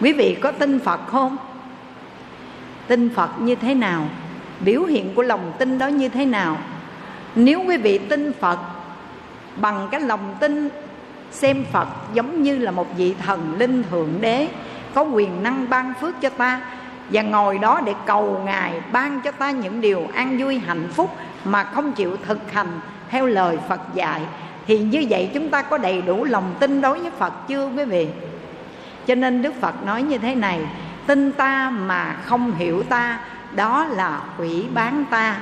quý vị có tin phật không? Tin phật như thế nào? Biểu hiện của lòng tin đó như thế nào? Nếu quý vị tin phật bằng cái lòng tin xem phật giống như là một vị thần linh thượng đế, có quyền năng ban phước cho ta và ngồi đó để cầu ngài ban cho ta những điều an vui hạnh phúc mà không chịu thực hành theo lời phật dạy, thì như vậy chúng ta có đầy đủ lòng tin đối với phật chưa quý vị? Cho nên đức phật nói như thế này, tin ta mà không hiểu ta, đó là hủy bán ta.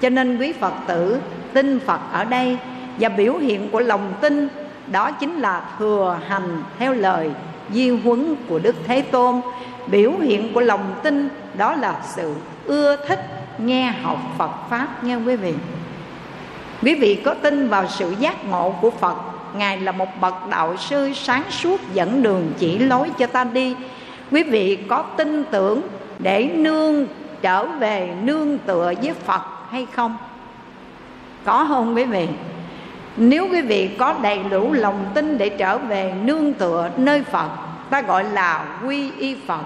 Cho nên quý phật tử, tin phật ở đây và biểu hiện của lòng tin, đó chính là thừa hành theo lời di huấn của đức thế tôn. Biểu hiện của lòng tin, đó là sự ưa thích nghe học phật pháp nha quý vị. Quý vị có tin vào sự giác ngộ của phật ngài là một bậc đạo sư sáng suốt dẫn đường chỉ lối cho ta đi. Quý vị có tin tưởng để nương trở về nương tựa với phật hay không? Có không quý vị? Nếu quý vị có đầy đủ lòng tin để trở về nương tựa nơi phật, ta gọi là quy y phật,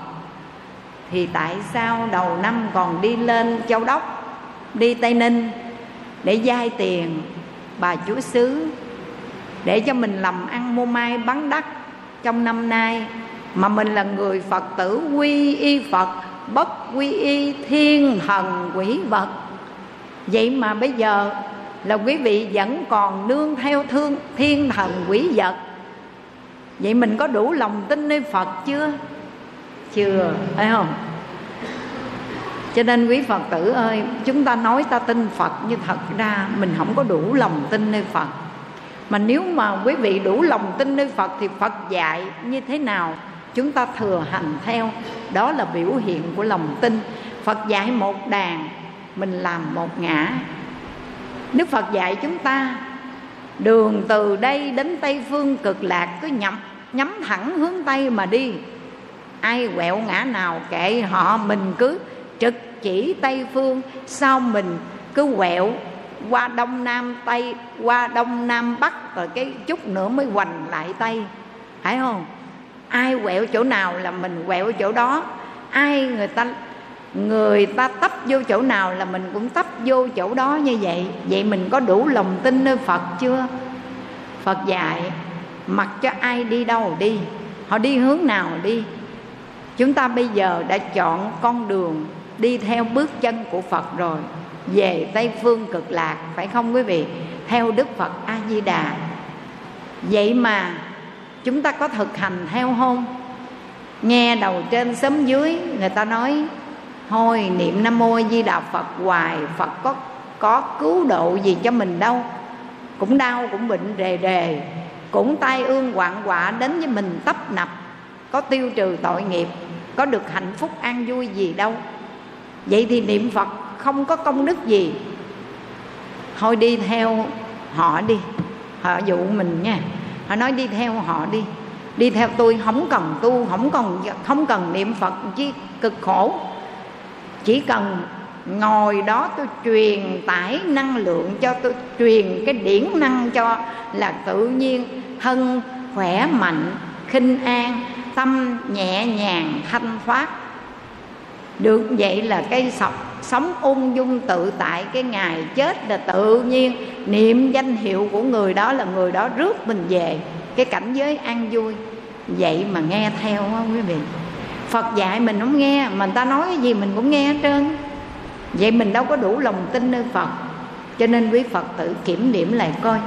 thì tại sao đầu năm còn đi lên châu đốc, đi tây ninh để giai tiền bà chúa xứ để cho mình làm ăn mua mai bán đắt trong năm nay. Mà mình là người phật tử quy y phật, bất quy y thiên thần quỷ vật. Vậy mà bây giờ là quý vị vẫn còn nương theo thương, thiên thần quỷ vật. Vậy mình có đủ lòng tin nơi phật chưa? Chưa, phải không? Cho nên quý phật tử ơi, chúng ta nói ta tin phật, nhưng thật ra mình không có đủ lòng tin nơi phật mà nếu mà quý vị đủ lòng tin nơi phật thì phật dạy như thế nào? Chúng ta thừa hành theo. Đó là biểu hiện của lòng tin. Phật dạy một đàn, mình làm một ngã. Đức phật dạy chúng ta, đường từ đây đến tây phương cực lạc cứ nhắm nhắm thẳng hướng tây mà đi. Ai quẹo ngã nào kệ họ mình cứ trực chỉ tây phương, sao mình cứ quẹo qua đông nam tây, qua đông nam bắc, rồi cái chút nữa mới hoành lại tây. Phải không? Ai quẹo chỗ nào là mình quẹo chỗ đó. Ai người ta người ta tấp vô chỗ nào là mình cũng tấp vô chỗ đó như vậy. Vậy mình có đủ lòng tin nơi phật chưa? Phật dạy, mặc cho ai đi đâu đi, họ đi hướng nào đi. Chúng ta bây giờ đã chọn con đường đi theo bước chân của phật rồi. Về tây phương cực lạc, phải không quý vị? Theo đức phật a di đà vậy mà chúng ta có thực hành theo không? Nghe đầu trên sớm dưới, người ta nói, thôi, niệm nam mô di đà phật hoài, phật có có cứu độ gì cho mình đâu. Cũng đau, cũng bệnh đề đề cũng tai ương hoạn quạ đến với mình tấp nập. Có tiêu trừ tội nghiệp, có được hạnh phúc an vui gì đâu vậy thì niệm phật không có công đức gì. Thôi đi theo họ đi. Họ dụ mình nha. Họ nói đi theo họ đi. Đi theo tôi không cần tu, không cần không cần niệm phật chứ cực khổ. Chỉ cần ngồi đó tôi truyền tải năng lượng cho tôi, truyền cái điển năng cho là tự nhiên, thân, khỏe, mạnh, khinh an, tâm nhẹ nhàng, thanh thoát được vậy là cái sọc, sống ung dung tự tại cái ngày chết là tự nhiên. Niệm danh hiệu của người đó là người đó rước mình về cái cảnh giới an vui. Vậy mà nghe theo không quý vị. Phật dạy mình không nghe, mà người ta nói cái gì mình cũng nghe hết trơn. Vậy mình đâu có đủ lòng tin nơi phật. Cho nên quý phật tự kiểm điểm lại coi.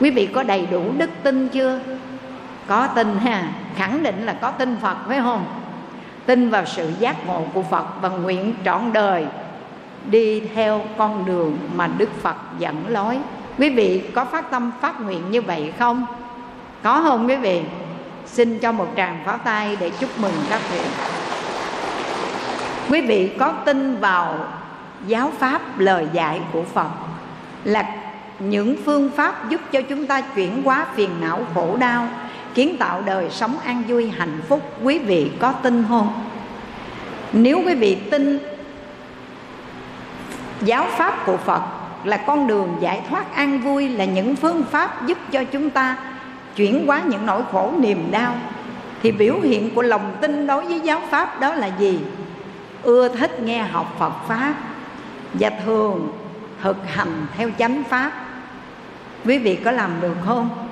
Quý vị có đầy đủ đức tin chưa? Có tin ha. Khẳng định là có tin phật phải không? Tin vào sự giác ngộ của phật và nguyện trọn đời đi theo con đường mà đức phật dẫn lối. Quý vị có phát tâm phát nguyện như vậy không? Có không quý vị? Xin cho một tràng pháo tay để chúc mừng các vị. Quý vị có tin vào giáo pháp lời dạy của phật là những phương pháp giúp cho chúng ta chuyển hóa phiền não khổ đau, kiến tạo đời sống an vui hạnh phúc. Quý vị có tin không? Nếu quý vị tin giáo pháp của phật là con đường giải thoát an vui, là những phương pháp giúp cho chúng ta chuyển hóa những nỗi khổ niềm đau, thì biểu hiện của lòng tin đối với giáo pháp đó là gì? Ưa thích nghe học phật pháp và thường thực hành theo chánh pháp. Quý vị có làm được không?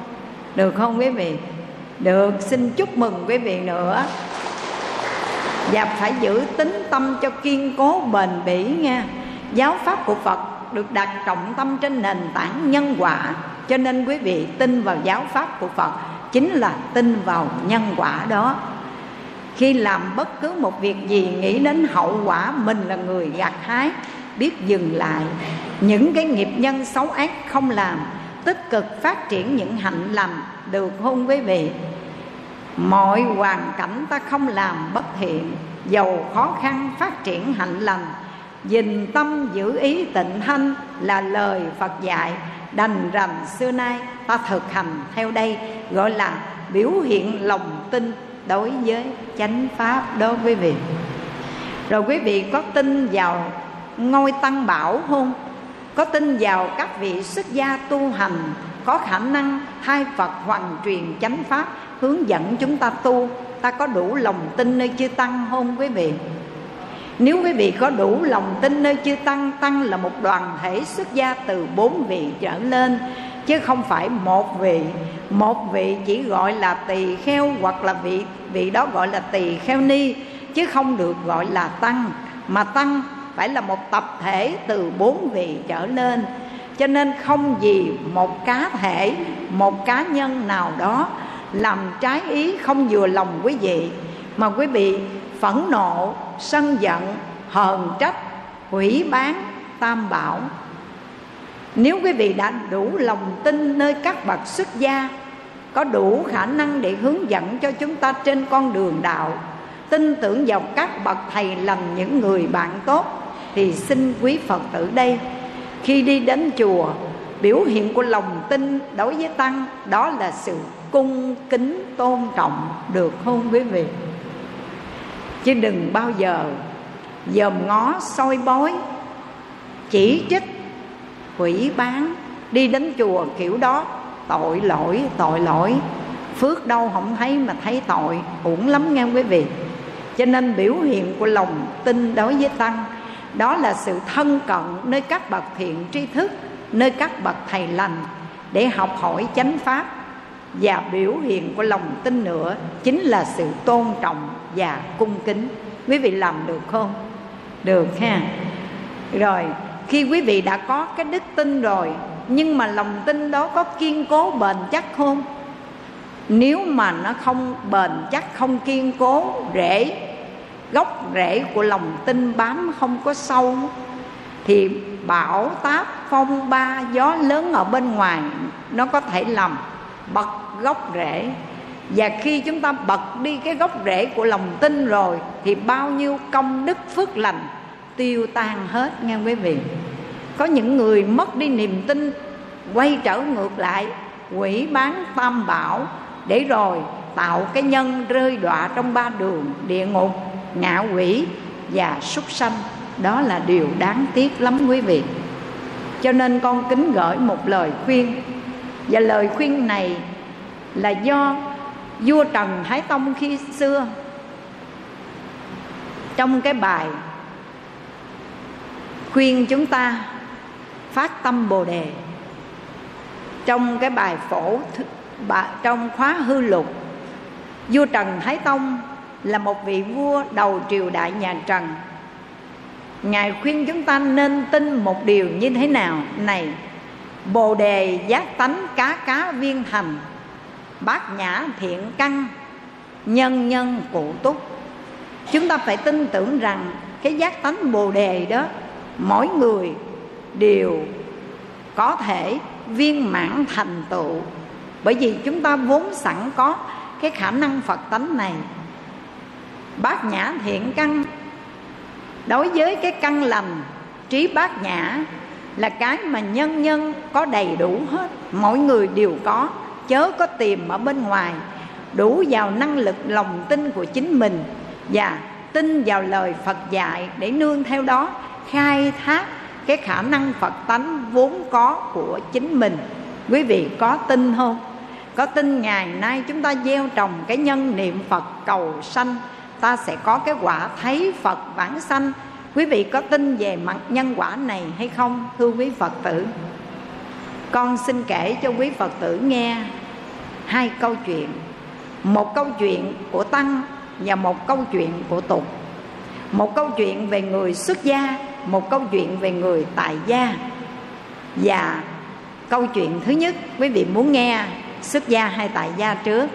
Được không quý vị? Được. Xin chúc mừng quý vị nữa và phải giữ tính tâm cho kiên cố bền bỉ nha. Giáo pháp của phật được đặt trọng tâm trên nền tảng nhân quả. Cho nên quý vị tin vào giáo pháp của phật chính là tin vào nhân quả đó. Khi làm bất cứ một việc gì, nghĩ đến hậu quả mình là người gặt hái, biết dừng lại. Những cái nghiệp nhân xấu ác không làm, tích cực phát triển những hạnh lành được không quý vị? Mọi hoàn cảnh ta không làm bất thiện dầu khó khăn phát triển hạnh lành. Dình tâm giữ ý tịnh thanh là lời phật dạy. Đành rằng xưa nay ta thực hành theo đây, gọi là biểu hiện lòng tin đối với chánh pháp đó quý vị. Rồi quý vị có tin vào ngôi tăng bảo không? Có tin vào các vị xuất gia tu hành có khả năng hai phật hoàn truyền chánh pháp hướng dẫn chúng ta tu, ta có đủ lòng tin nơi chư tăng không quý vị? Nếu quý vị có đủ lòng tin nơi chư tăng tăng là một đoàn thể xuất gia từ bốn vị trở lên, chứ không phải một vị. Một vị chỉ gọi là tỳ kheo hoặc là vị vị đó gọi là tỳ kheo ni, chứ không được gọi là tăng, mà tăng phải là một tập thể từ bốn vị trở lên cho nên không gì một cá thể, một cá nhân nào đó làm trái ý không vừa lòng quý vị, mà quý vị phẫn nộ, sân giận, hờn trách, hủy bán, tam bảo. Nếu quý vị đã đủ lòng tin nơi các bậc xuất gia, có đủ khả năng để hướng dẫn cho chúng ta trên con đường đạo, tin tưởng vào các bậc thầy lành những người bạn tốt, thì xin quý phật tử đây khi đi đến chùa, biểu hiện của lòng tin đối với tăng đó là sự cung kính tôn trọng được không quý vị. Chứ đừng bao giờ dòm ngó soi bói, chỉ trích, quỷ bán, đi đến chùa kiểu đó, tội lỗi tội lỗi, phước đâu không thấy mà thấy tội, uổng lắm nghe quý vị. Cho nên biểu hiện của lòng tin đối với tăng đó là sự thân cận nơi các bậc thiện tri thức, nơi các bậc thầy lành để học hỏi chánh pháp và biểu hiện của lòng tin nữa chính là sự tôn trọng và cung kính. Quý vị làm được không? Được ha. Rồi, khi quý vị đã có cái đức tin rồi, nhưng mà lòng tin đó có kiên cố bền chắc không? Nếu mà nó không bền chắc, không kiên cố, rễ gốc rễ của lòng tin bám không có sâu. Thì bão táp phong ba, gió lớn ở bên ngoài, nó có thể làm bật gốc rễ. Và khi chúng ta bật đi cái gốc rễ của lòng tin rồi, thì bao nhiêu công đức phước lành tiêu tan hết, nghe quý vị? Có những người mất đi niềm tin, quay trở ngược lại, quỷ bán tam bảo, để rồi tạo cái nhân rơi đọa trong ba đường địa ngục ngạ quỷ và súc sanh. Đó là điều đáng tiếc lắm quý vị. Cho nên con kính gửi một lời khuyên. Và lời khuyên này là do vua trần thái tông khi xưa, trong cái bài khuyên chúng ta phát tâm bồ đề, trong cái bài phổ trong khóa hư lục, vua trần thái tông là một vị vua đầu triều đại nhà trần. Ngài khuyên chúng ta nên tin một điều như thế nào? Này, bồ đề giác tánh cá cá viên thành, bát nhã thiện căn, nhân nhân cụ túc. Chúng ta phải tin tưởng rằng cái giác tánh bồ đề đó, mỗi người đều có thể viên mãn thành tựu. Bởi vì chúng ta vốn sẵn có cái khả năng phật tánh này bát nhã thiện căn. Đối với cái căn lành, trí bát nhã là cái mà nhân nhân có đầy đủ hết. Mỗi người đều có, chớ có tìm ở bên ngoài. Đủ vào năng lực lòng tin của chính mình và tin vào lời phật dạy để nương theo đó, khai thác cái khả năng phật tánh vốn có của chính mình. Quý vị có tin không? Có tin ngày nay chúng ta gieo trồng cái nhân niệm phật cầu sanh ta sẽ có cái quả thấy phật vãng sanh. Quý vị có tin về mặt nhân quả này hay không, thưa quý phật tử? Con xin kể cho quý phật tử nghe hai câu chuyện. Một câu chuyện của tăng và một câu chuyện của tục. Một câu chuyện về người xuất gia, một câu chuyện về người tại gia. Và câu chuyện thứ nhất, quý vị muốn nghe xuất gia hay tại gia trước?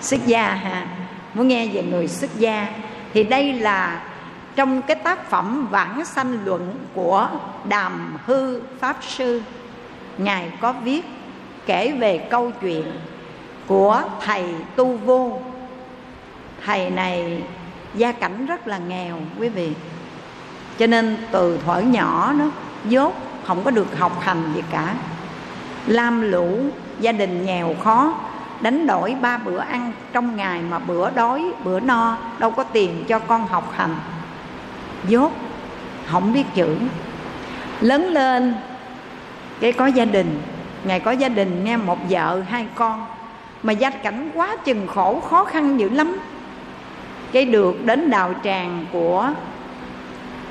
Xuất gia ha muốn nghe về người xuất gia, thì đây là trong cái tác phẩm vãng sanh luận của đàm hư pháp sư. Ngài có viết kể về câu chuyện của thầy tu vô. Thầy này gia cảnh rất là nghèo, quý vị. Cho nên từ thuở nhỏ nó dốt, không có được học hành gì cả. Lam lũ, gia đình nghèo khó đánh đổi ba bữa ăn trong ngày mà bữa đói, bữa no, đâu có tiền cho con học hành. Dốt, không biết chữ lớn lên, cái có gia đình. Ngày có gia đình nghe một vợ, hai con, mà gia cảnh quá chừng khổ, khó khăn dữ lắm. Cái được đến đạo tràng của,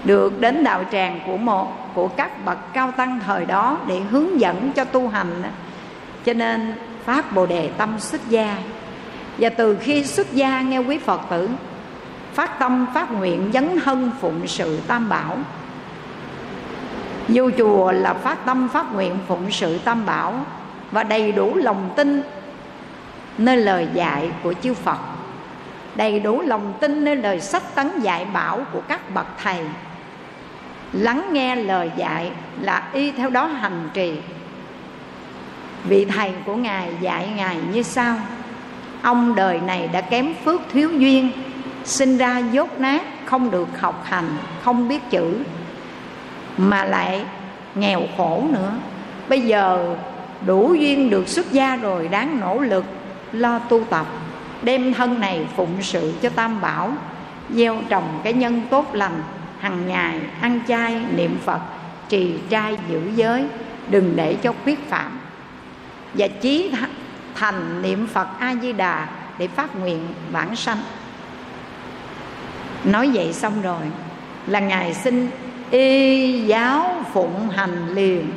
được đến đạo tràng của một, của các bậc cao tăng thời đó để hướng dẫn cho tu hành. Cho nên phát bồ đề tâm xuất gia. Và từ khi xuất gia, nghe quý phật tử, phát tâm, phát nguyện, dấn thân, phụng sự tam bảo. Vô chùa là phát tâm, phát nguyện, phụng sự tam bảo và đầy đủ lòng tin nơi lời dạy của chư phật. Đầy đủ lòng tin nơi lời sách tấn dạy bảo của các bậc thầy. Lắng nghe lời dạy là y theo đó hành trì vị thầy của ngài dạy ngài như sau. Ông đời này đã kém phước thiếu duyên, sinh ra dốt nát, không được học hành, không biết chữ, mà lại nghèo khổ nữa. Bây giờ đủ duyên được xuất gia rồi, đáng nỗ lực, lo tu tập, đem thân này phụng sự cho tam bảo, gieo trồng cái nhân tốt lành, hằng ngày ăn chay niệm phật, trì trai giữ giới, đừng để cho khuyết phạm và chí thành niệm phật a di đà để phát nguyện bản sanh. Nói vậy xong rồi là ngài xin y giáo phụng hành liền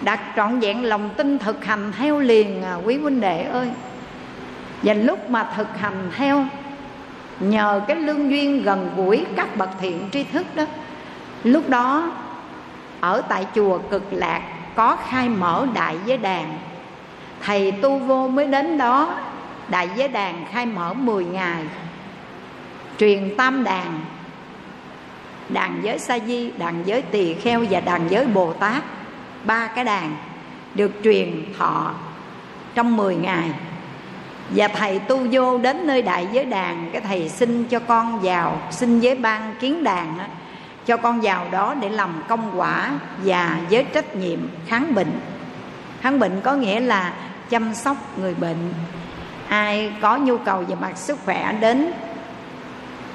đặt trọn vẹn lòng tin thực hành theo liền à, quý huynh đệ ơi. Và lúc mà thực hành theo nhờ cái lương duyên gần gũi các bậc thiện tri thức đó lúc đó ở tại chùa cực lạc có khai mở đại giới đàn thầy tu vô mới đến đó đại giới đàn khai mở 10 ngày. Truyền tam đàn đàn giới sa di đàn giới tỳ kheo và đàn giới bồ tát. Ba cái đàn được truyền thọ trong 10 ngày. Và thầy tu vô đến nơi đại giới đàn cái thầy xin cho con vào xin giới ban kiến đàn á, cho con vào đó để làm công quả và giới trách nhiệm kháng bệnh. Kháng bệnh có nghĩa là chăm sóc người bệnh. Ai có nhu cầu về mặt sức khỏe đến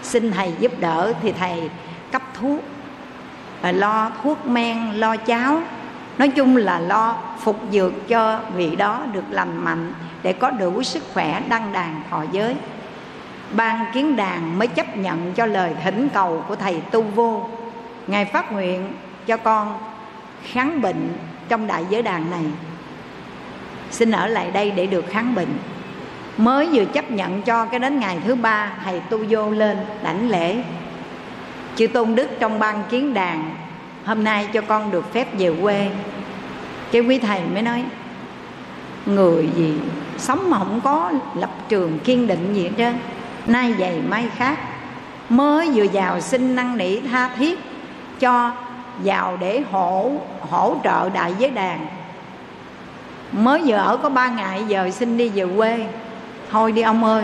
xin thầy giúp đỡ thì thầy cấp thuốc à, lo thuốc men, lo cháo. Nói chung là lo phục dược cho vị đó được lành mạnh để có đủ sức khỏe đăng đàn thọ giới. Ban kiến đàn mới chấp nhận cho lời thỉnh cầu của thầy tu vô. Ngài phát nguyện cho con kháng bệnh trong đại giới đàn này xin ở lại đây để được kháng bệnh. Mới vừa chấp nhận cho cái đến ngày thứ ba, thầy tu vô lên, đảnh lễ. Chư tôn đức trong ban kiến đàn, hôm nay cho con được phép về quê. Cái quý thầy mới nói, người gì sống mà không có lập trường kiên định gì hết trơn. Nay dày mai khác. Mới vừa vào xin năn nỉ tha thiết cho, vào để hỗ hỗ trợ đại giới đàn mới vừa ở có ba ngày, giờ xin đi về quê. Thôi đi ông ơi,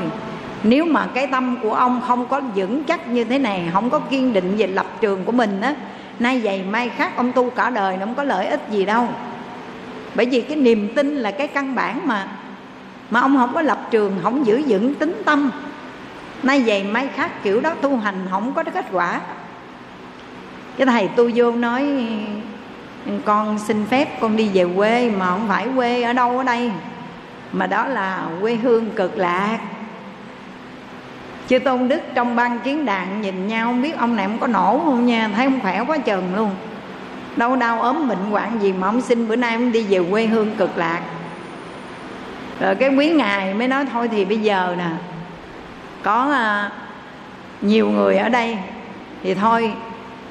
nếu mà cái tâm của ông không có vững chắc như thế này, không có kiên định về lập trường của mình á, nay vậy mai khác ông tu cả đời nó không có lợi ích gì đâu. Bởi vì cái niềm tin là cái căn bản mà mà ông không có lập trường, không giữ vững tính tâm. Nay vậy mai khác kiểu đó tu hành không có kết quả. Cái thầy tu vô nói con xin phép con đi về quê mà không phải quê ở đâu ở đây, mà đó là quê hương cực lạc. Chư tôn đức trong ban kiến đàn nhìn nhau không biết ông này không có nổ không nha, thấy không khỏe quá chừng luôn. Đâu đau ốm bệnh hoạn gì mà ông xin bữa nay ông đi về quê hương cực lạc. Rồi cái quý ngài mới nói thôi thì bây giờ nè, có à, nhiều người ở đây thì thôi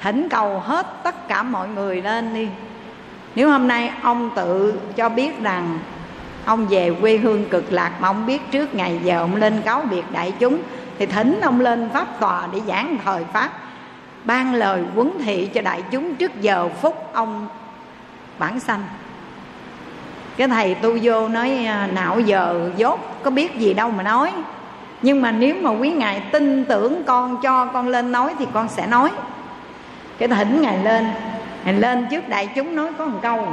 thỉnh cầu hết tất cả mọi người lên đi. Nếu hôm nay ông tự cho biết rằng ông về quê hương cực lạc mà ông biết trước ngày giờ ông lên cáo biệt đại chúng, thì thỉnh ông lên pháp tòa để giảng thời pháp, ban lời quấn thị cho đại chúng trước giờ phút ông bản sanh. Cái thầy tu vô nói à, não giờ dốt, có biết gì đâu mà nói. Nhưng mà nếu mà quý ngài tin tưởng con cho con lên nói thì con sẽ nói cái thỉnh ngài lên. Ngài lên trước đại chúng nói có một câu.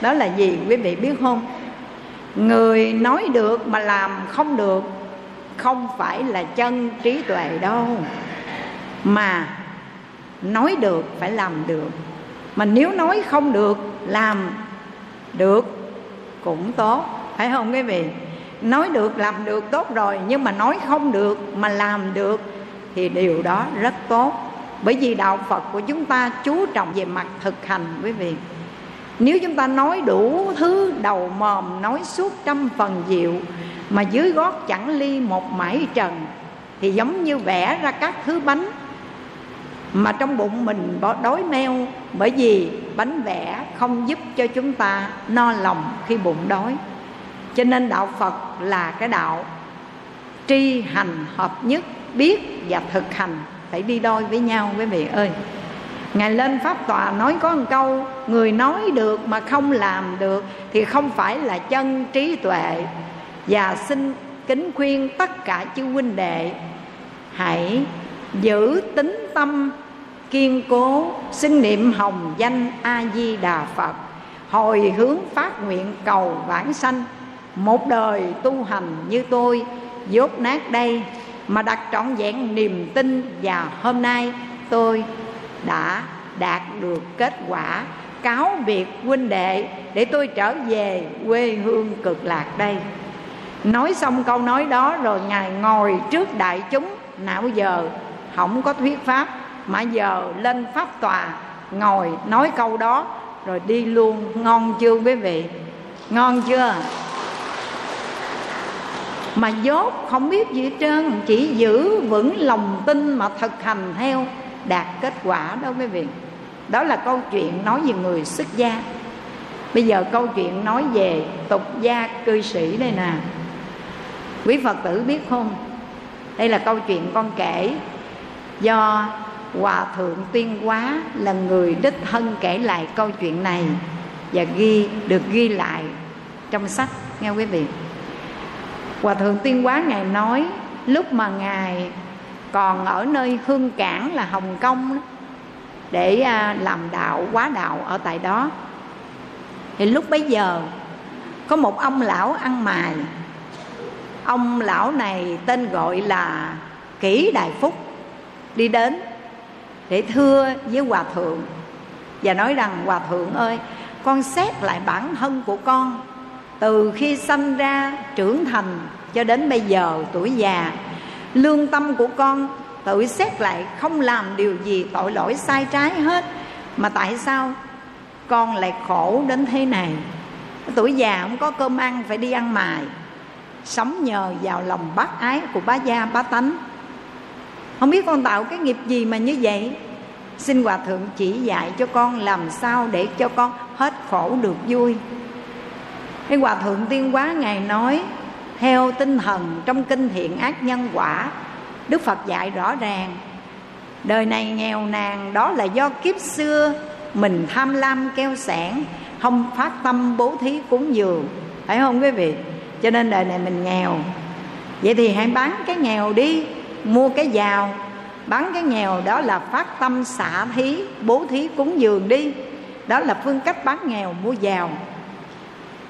Đó là gì? Quý vị biết không? Người nói được mà làm không được, không phải là chân trí tuệ đâu. Mà nói được phải làm được. Mà nếu nói không được, làm được cũng tốt. Phải không quý vị? Nói được, làm được tốt rồi, nhưng mà nói không được, mà làm được thì điều đó rất tốt bởi vì đạo phật của chúng ta chú trọng về mặt thực hành, quý vị. Nếu chúng ta nói đủ thứ đầu mòm nói suốt trăm phần diệu, mà dưới gót chẳng ly một mãi trần, thì giống như vẽ ra các thứ bánh mà trong bụng mình bỏ đói meo. Bởi vì bánh vẽ không giúp cho chúng ta no lòng khi bụng đói. Cho nên đạo phật là cái đạo tri hành hợp nhất, biết và thực hành phải đi đôi với nhau, quý vị ơi. Ngài lên pháp tòa nói có một câu, người nói được mà không làm được thì không phải là chân trí tuệ. Và xin kính khuyên tất cả chư huynh đệ, hãy giữ tính tâm kiên cố, xưng niệm hồng danh a di đà phật, hồi hướng phát nguyện cầu vãng sanh, một đời tu hành như tôi, dốt nát đây mà đặt trọn vẹn niềm tin và hôm nay, tôi đã đạt được kết quả cáo biệt huynh đệ để tôi trở về quê hương cực lạc đây. Nói xong câu nói đó rồi ngài ngồi trước đại chúng. Nào giờ không có thuyết pháp, mà giờ lên pháp tòa ngồi nói câu đó rồi đi luôn. Ngon chưa quý vị? Ngon chưa? Mà dốt không biết gì hết trơn, chỉ giữ vững lòng tin mà thực hành theo, đạt kết quả đó quý vị. Đó là câu chuyện nói về người xuất gia. Bây giờ câu chuyện nói về tục gia cư sĩ đây nè. Quý phật tử biết không? Đây là câu chuyện con kể do hòa thượng tuyên quá là người đích thân kể lại câu chuyện này và ghi, được ghi lại trong sách, nghe quý vị hòa thượng tuyên quá ngài nói, lúc mà ngài còn ở nơi hương cảng là hồng kông để à, làm đạo, quá đạo ở tại đó, thì lúc bấy giờ có một ông lão ăn mài. Ông lão này tên gọi là kỷ đại phúc, đi đến để thưa với hòa thượng và nói rằng, hòa thượng ơi, con xét lại bản thân của con từ khi sanh ra, trưởng thành cho đến bây giờ, tuổi già, lương tâm của con tự xét lại không làm điều gì tội lỗi sai trái hết. Mà tại sao con lại khổ đến thế này? Tuổi già không có cơm ăn, phải đi ăn mài. Sống nhờ vào lòng bác ái của bá gia, bá tánh. Không biết con tạo cái nghiệp gì mà như vậy? Xin hòa thượng chỉ dạy cho con làm sao để cho con hết khổ được vui cái hòa thượng tiên quá ngài nói, theo tinh thần trong kinh thiện ác nhân quả, đức phật dạy rõ ràng, đời này nghèo nàn, đó là do kiếp xưa mình tham lam keo sản không phát tâm bố thí cúng dường. Phải không quý vị? Cho nên đời này mình nghèo. Vậy thì hãy bán cái nghèo đi, mua cái giàu. Bán cái nghèo đó là phát tâm xả thí, bố thí cúng dường đi. Đó là phương cách bán nghèo, mua giàu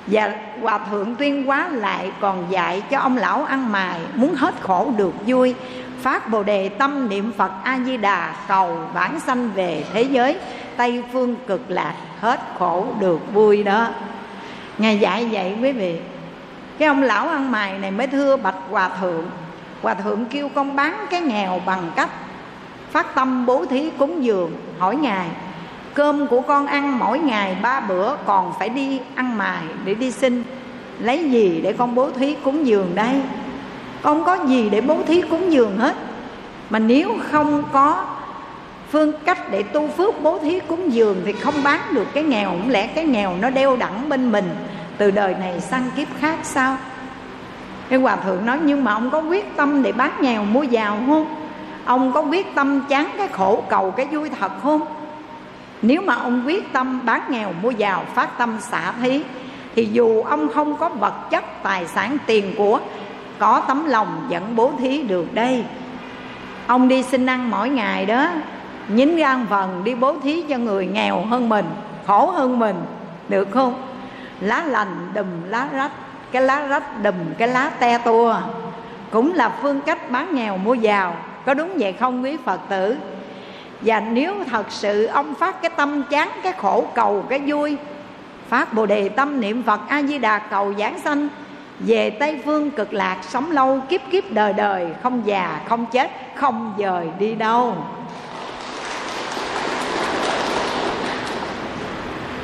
và hòa thượng tuyên quá lại còn dạy cho ông lão ăn mài, muốn hết khổ được vui. Phát bồ đề tâm niệm phật a di đà cầu vãng sanh về thế giới. Tây phương cực lạc, hết khổ được vui đó. Ngài dạy vậy quý vị. Cái ông lão ăn mày này mới thưa bạch hòa thượng. Hòa thượng kêu con bán cái nghèo bằng cách phát tâm bố thí cúng dường, hỏi ngài cơm của con ăn mỗi ngày ba bữa, còn phải đi ăn mài để đi xin. Lấy gì để con bố thí cúng dường đây? Con có gì để bố thí cúng dường hết? Mà nếu không có phương cách để tu phước bố thí cúng dường thì không bán được cái nghèo cũng lẽ cái nghèo nó đeo đẳng bên mình từ đời này sang kiếp khác sao? Cái hòa thượng nói, nhưng mà ông có quyết tâm để bán nghèo mua giàu không? Ông có quyết tâm chán cái khổ cầu cái vui thật không? Nếu mà ông quyết tâm bán nghèo mua giàu, phát tâm xả thí, thì dù ông không có vật chất, tài sản, tiền của, có tấm lòng vẫn bố thí được đây. Ông đi xin ăn mỗi ngày đó, nhín gan vần đi bố thí cho người nghèo hơn mình, khổ hơn mình, được không? Lá lành đùm lá rách, cái lá rách đùm cái lá te tua. Cũng là phương cách bán nghèo mua giàu, có đúng vậy không quý phật tử? Và nếu thật sự ông phát cái tâm chán, cái khổ cầu, cái vui, phát bồ đề tâm niệm phật a di đà cầu giảng sanh, về tây phương cực lạc, sống lâu, kiếp kiếp đời đời, không già, không chết, không dời đi đâu.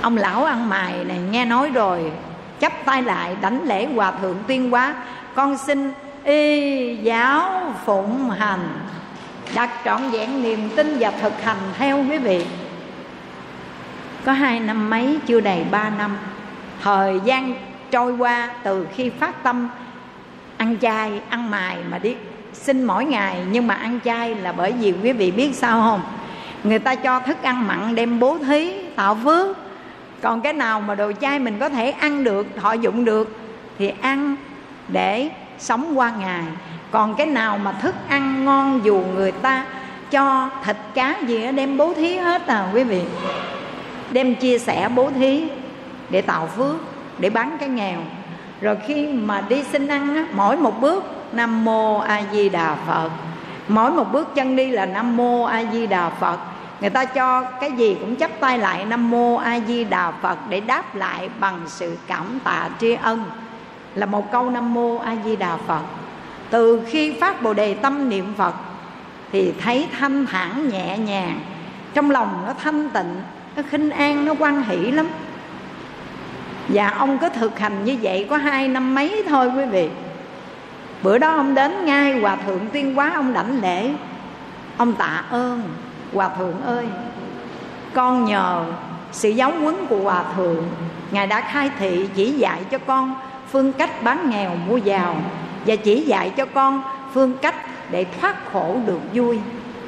Ông lão ăn mày này, nghe nói rồi, chắp tay lại đánh lễ hòa thượng tuyên quá con xin y giáo phụng hành đặt trọn vẹn niềm tin và thực hành theo quý vị. Có hai năm mấy, chưa đầy ba năm, thời gian trôi qua từ khi phát tâm, ăn chay, ăn mài mà đi xin mỗi ngày. Nhưng mà ăn chay là bởi vì quý vị biết sao không? Người ta cho thức ăn mặn đem bố thí, tạo phước. Còn cái nào mà đồ chay mình có thể ăn được, thọ dụng được, thì ăn để sống qua ngày còn cái nào mà thức ăn ngon dù người ta cho thịt cá gì đó đem bố thí hết à quý vị. Đem chia sẻ bố thí để tạo phước để bán cái nghèo. Rồi khi mà đi xin ăn á, mỗi một bước nam mô a di đà phật. Mỗi một bước chân đi là nam mô a di đà phật. Người ta cho cái gì cũng chấp tay lại nam mô a di đà phật để đáp lại bằng sự cảm tạ tri ân. Là một câu nam mô a di đà phật từ khi phát bồ đề tâm niệm phật, thì thấy thanh thản nhẹ nhàng, trong lòng nó thanh tịnh, nó khinh an, nó quan hỷ lắm. Và ông cứ thực hành như vậy có hai năm mấy thôi quý vị. Bữa đó ông đến ngay hòa thượng tiên quá ông đảnh lễ. Ông tạ ơn, hòa thượng ơi. Con nhờ sự giáo huấn của hòa thượng, ngài đã khai thị chỉ dạy cho con phương cách bán nghèo mua giàu và chỉ dạy cho con phương cách để thoát khổ được vui.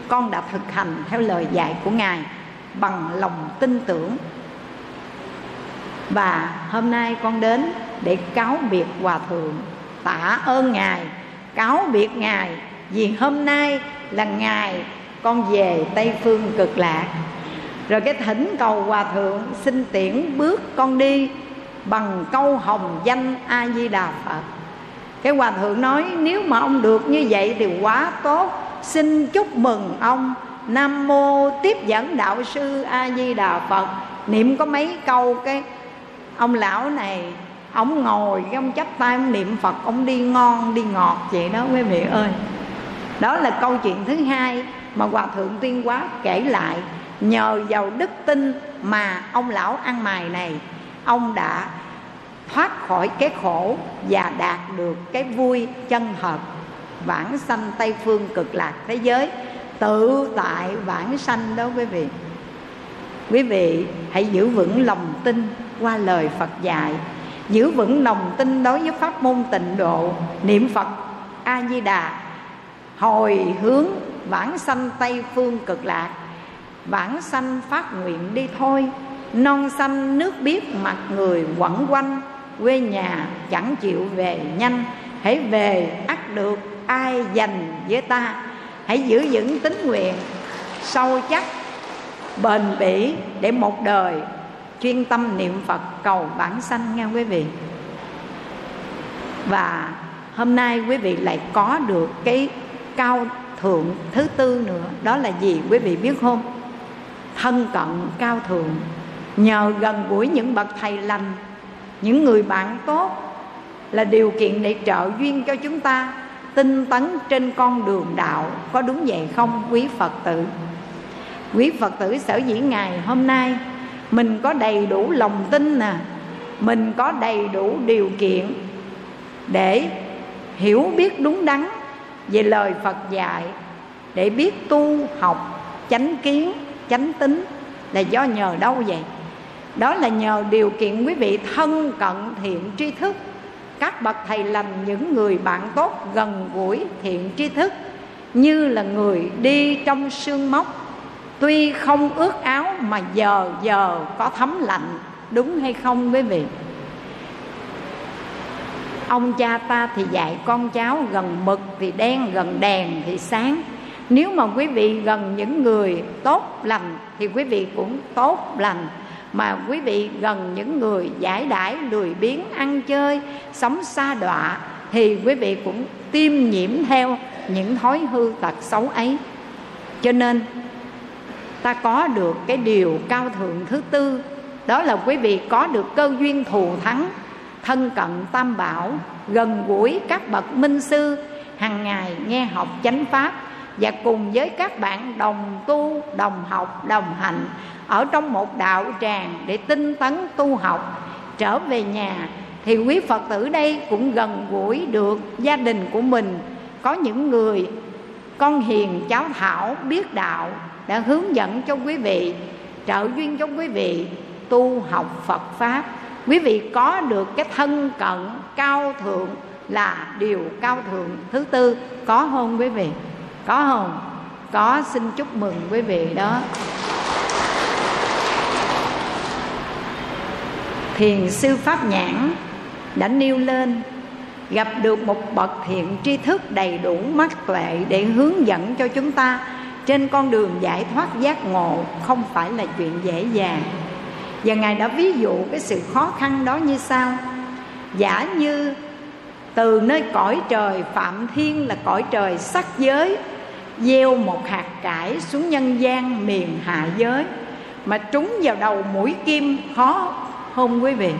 Con đã thực hành theo lời dạy của ngài bằng lòng tin tưởng. Và hôm nay con đến để cáo biệt hòa thượng, tạ ơn ngài, cáo biệt ngài vì hôm nay là ngày con về tây phương cực lạc. Rồi cái thỉnh cầu hòa thượng xin tiễn bước con đi bằng câu hồng danh a di đà phật cái hòa thượng nói, nếu mà ông được như vậy thì quá tốt. Xin chúc mừng ông. Nam mô tiếp dẫn đạo sư a di đà phật. Niệm có mấy câu cái, ông lão này, ông ngồi, cái ông chắp tay, ông niệm phật, ông đi ngon, đi ngọt vậy đó quý vị ơi. Đó là câu chuyện thứ hai mà hòa thượng tuyên quá kể lại. Nhờ vào đức tin mà ông lão ăn mày này, ông đã thoát khỏi cái khổ và đạt được cái vui chân thật. Vãng sanh tây phương cực lạc thế giới, tự tại vãng sanh đó quý vị. Quý vị hãy giữ vững lòng tin qua lời phật dạy. Giữ vững lòng tin đối với pháp môn tịnh độ, niệm phật a di đà hồi hướng vãng sanh tây phương cực lạc. Vãng sanh phát nguyện đi thôi, non xanh nước biếc mặt người quẩn quanh quê nhà chẳng chịu về nhanh. Hãy về ắt được ai dành với ta. Hãy giữ vững tính nguyện, sâu chắc, bền bỉ để một đời chuyên tâm niệm phật cầu bản sanh nghe quý vị. Và hôm nay quý vị lại có được cái cao thượng thứ tư nữa. Đó là gì quý vị biết không? Thân cận cao thượng. Nhờ gần gũi những bậc thầy lành những người bạn tốt là điều kiện để trợ duyên cho chúng ta, tinh tấn trên con đường đạo, có đúng vậy không, quý phật tử? Quý phật tử sở dĩ ngày hôm nay mình có đầy đủ lòng tin nè, mình có đầy đủ điều kiện để hiểu biết đúng đắn về lời phật dạy, để biết tu học, chánh kiến, chánh tính là do nhờ đâu vậy? Đó là nhờ điều kiện quý vị thân cận thiện tri thức. Các bậc thầy lành những người bạn tốt gần gũi thiện tri thức, như là người đi trong sương móc tuy không ướt áo mà giờ giờ có thấm lạnh, đúng hay không quý vị? Ông cha ta thì dạy con cháu gần mực thì đen, gần đèn thì sáng. Nếu mà quý vị gần những người tốt lành thì quý vị cũng tốt lành mà quý vị gần những người giải đãi, lười biếng, ăn chơi, sống xa đọa, thì quý vị cũng tiêm nhiễm theo những thói hư tật xấu ấy. Cho nên, ta có được cái điều cao thượng thứ tư, đó là quý vị có được cơ duyên thù thắng, thân cận tam bảo, gần gũi các bậc minh sư hàng ngày nghe học chánh pháp và cùng với các bạn đồng tu, đồng học, đồng hành ở trong một đạo tràng để tinh tấn tu học, trở về nhà, thì quý phật tử đây cũng gần gũi được gia đình của mình. Có những người, con hiền cháu thảo, biết đạo, đã hướng dẫn cho quý vị, trợ duyên cho quý vị tu học phật pháp. Quý vị có được cái thân cận cao thượng là điều cao thượng thứ tư. Có hơn quý vị? Có không? Có, xin chúc mừng quý vị đó. Thiền sư pháp nhãn đã nêu lên, gặp được một bậc thiện tri thức đầy đủ mắt tuệ để hướng dẫn cho chúng ta trên con đường giải thoát giác ngộ không phải là chuyện dễ dàng. Và ngài đã ví dụ cái sự khó khăn đó như sau. Giả như từ nơi cõi trời phạm thiên là cõi trời sắc giới gieo một hạt cải xuống nhân gian miền hạ giới, mà trúng vào đầu mũi kim khó không quý vị.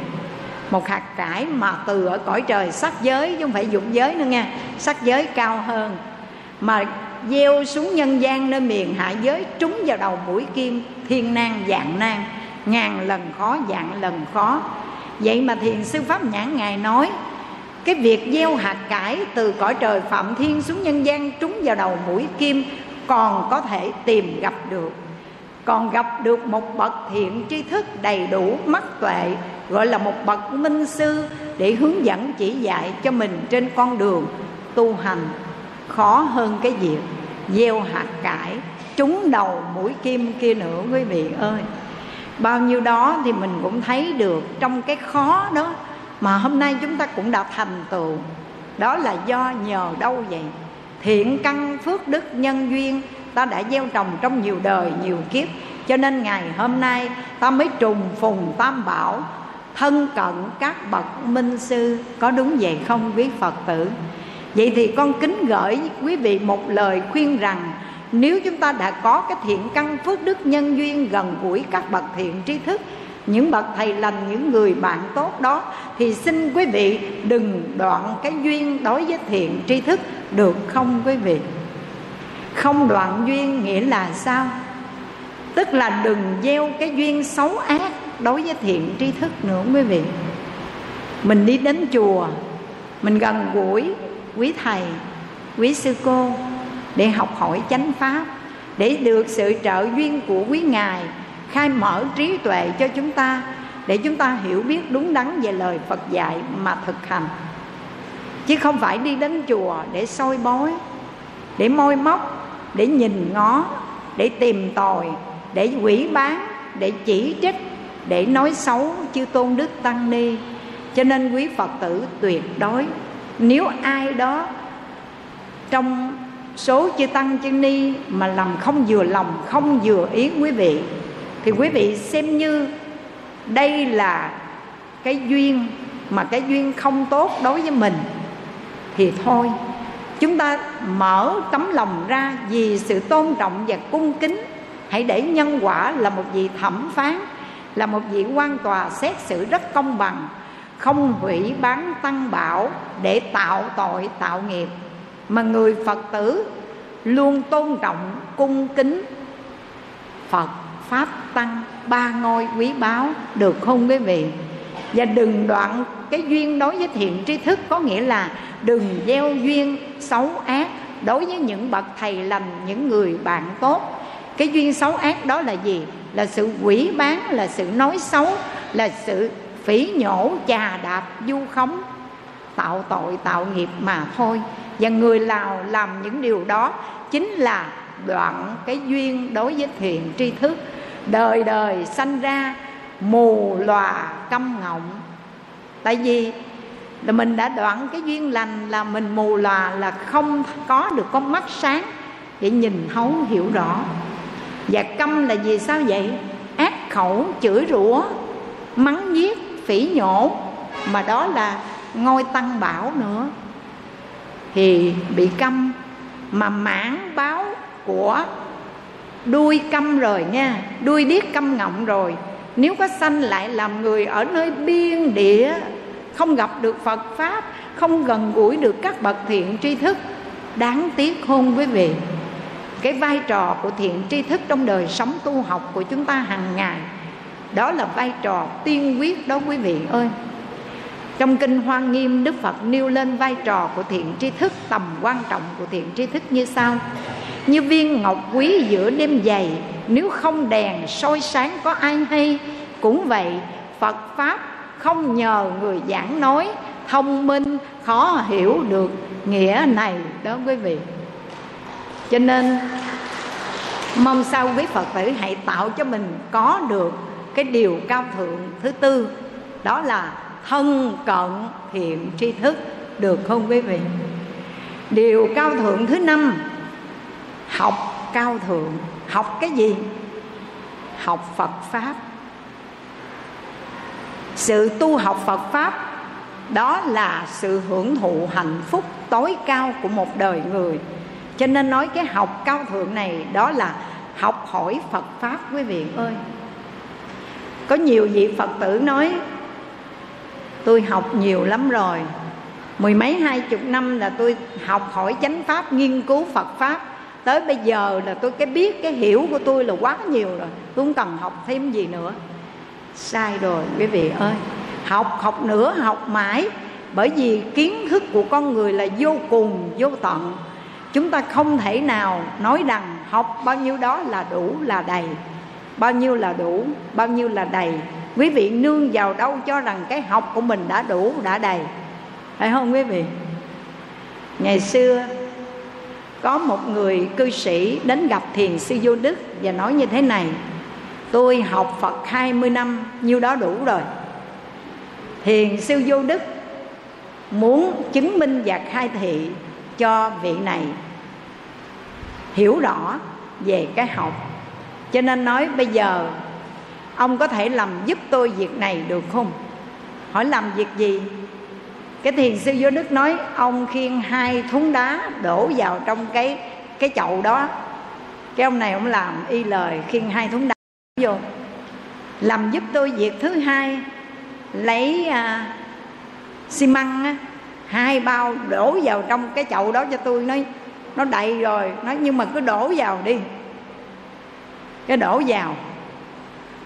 Một hạt cải mà từ ở cõi trời sắc giới, chứ không phải dục giới nữa nha, sắc giới cao hơn. Mà gieo xuống nhân gian nơi miền hạ giới, trúng vào đầu mũi kim, thiên nan dạng nan, ngàn lần khó, dạng lần khó. Vậy mà thiền sư pháp nhãn ngài nói cái việc gieo hạt cải từ cõi trời phạm thiên xuống nhân gian trúng vào đầu mũi kim còn có thể tìm gặp được. Còn gặp được một bậc thiện tri thức đầy đủ mắt tuệ, gọi là một bậc minh sư để hướng dẫn chỉ dạy cho mình trên con đường tu hành. Khó hơn cái việc gieo hạt cải trúng đầu mũi kim kia nữa, quý vị ơi. Bao nhiêu đó thì mình cũng thấy được trong cái khó đó mà hôm nay chúng ta cũng đã thành tựu. Đó là do nhờ đâu vậy? Thiện căn phước đức nhân duyên, ta đã gieo trồng trong nhiều đời, nhiều kiếp. Cho nên ngày hôm nay, ta mới trùng phùng tam bảo, thân cận các bậc minh sư. Có đúng vậy không, quý phật tử? Vậy thì con kính gửi quý vị một lời khuyên rằng, nếu chúng ta đã có cái thiện căn phước đức nhân duyên gần gũi các bậc thiện tri thức những bậc thầy lành, những người bạn tốt đó, thì xin quý vị đừng đoạn cái duyên đối với thiện tri thức được không quý vị? Không đoạn duyên nghĩa là sao? Tức là đừng gieo cái duyên xấu ác đối với thiện tri thức nữa quý vị. Mình đi đến chùa, mình gần gũi quý thầy, quý sư cô để học hỏi chánh pháp, để được sự trợ duyên của quý ngài khai mở trí tuệ cho chúng ta để chúng ta hiểu biết đúng đắn về lời Phật dạy mà thực hành. Chứ không phải đi đến chùa để soi bói, để môi móc, để nhìn ngó, để tìm tòi, để quỷ bán, để chỉ trích, để nói xấu chư tôn đức tăng ni. Cho nên quý phật tử tuyệt đối, nếu ai đó trong số chư tăng chư ni mà làm không vừa lòng, không vừa ý quý vị thì quý vị xem như đây là cái duyên mà cái duyên không tốt đối với mình thì thôi. Chúng ta mở tấm lòng ra vì sự tôn trọng và cung kính. Hãy để nhân quả là một vị thẩm phán, là một vị quan tòa xét xử rất công bằng, không hủy bán tăng bảo để tạo tội, tạo nghiệp. Mà người phật tử luôn tôn trọng, cung kính phật pháp tăng ba ngôi quý báu được không quý vị. Và đừng đoạn cái duyên đối với thiện tri thức, có nghĩa là đừng gieo duyên xấu ác đối với những bậc thầy lành, những người bạn tốt. Cái duyên xấu ác đó là gì? Là sự quỷ bán, là sự nói xấu, là sự phỉ nhổ, chà đạp, du khống, tạo tội, tạo nghiệp mà thôi. Và người nào làm những điều đó chính là đoạn cái duyên đối với thiện tri thức đời đời sanh ra mù lòa câm ngọng. Tại vì là mình đã đoạn cái duyên lành là mình mù lòa là không có được con mắt sáng để nhìn thấu, hiểu rõ. Và câm là gì sao vậy? Ác khẩu, chửi rủa, mắng giết phỉ nhổ, mà đó là ngôi tăng bảo nữa. Thì bị câm mà mãn báo của đuôi câm rồi nha, đuôi điếc câm ngọng rồi. Nếu có sanh lại làm người ở nơi biên địa, không gặp được phật pháp, không gần gũi được các bậc thiện tri thức, đáng tiếc hôn quý vị. Cái vai trò của thiện tri thức trong đời sống tu học của chúng ta hàng ngày, đó là vai trò tiên quyết đó quý vị ơi. Trong kinh hoa nghiêm, đức phật nêu lên vai trò của thiện tri thức, tầm quan trọng của thiện tri thức như sau như viên ngọc quý giữa đêm dày, nếu không đèn soi sáng có ai hay, cũng vậy phật pháp không nhờ người giảng nói, thông minh khó hiểu được nghĩa này đó quý vị. Cho nên, mong sao quý phật tử hãy tạo cho mình có được cái điều cao thượng thứ tư, đó là thân cận thiện tri thức, được không quý vị? Điều cao thượng thứ năm học cao thượng. Học cái gì? Học phật pháp. Sự tu học phật pháp, đó là sự hưởng thụ hạnh phúc tối cao của một đời người. Cho nên nói cái học cao thượng này, đó là học hỏi phật pháp, quý vị ơi. Có nhiều vị phật tử nói, tôi học nhiều lắm rồi. Mười mấy, hai chục năm là tôi học hỏi chánh pháp, nghiên cứu phật pháp tới bây giờ là tôi cái biết, cái hiểu của tôi là quá nhiều rồi. Tôi không cần học thêm gì nữa. Sai rồi, quý vị ơi. Học học nữa, học mãi. Bởi vì kiến thức của con người là vô cùng, vô tận. Chúng ta không thể nào nói rằng học bao nhiêu đó là đủ, là đầy. Bao nhiêu là đủ, bao nhiêu là đầy. Quý vị nương vào đâu cho rằng cái học của mình đã đủ, đã đầy. Phải không quý vị? Ngày xưa có một người cư sĩ đến gặp thiền sư vô đức và nói như thế này, tôi học phật 20 năm, nhiêu đó đủ rồi. Thiền sư vô đức muốn chứng minh và khai thị cho vị này hiểu rõ về cái học. Cho nên nói bây giờ, ông có thể làm giúp tôi việc này được không? Hỏi làm việc gì? Cái thiền sư vô đức nói ông khiêng hai thúng đá đổ vào trong cái cái chậu đó. Cái ông này ông làm y lời khiêng hai thúng đá vô làm giúp tôi việc thứ hai lấy à, xi măng á, hai bao đổ vào trong cái chậu đó cho tôi. Nói nó đầy rồi. Nói nhưng mà cứ đổ vào đi. Cái đổ vào.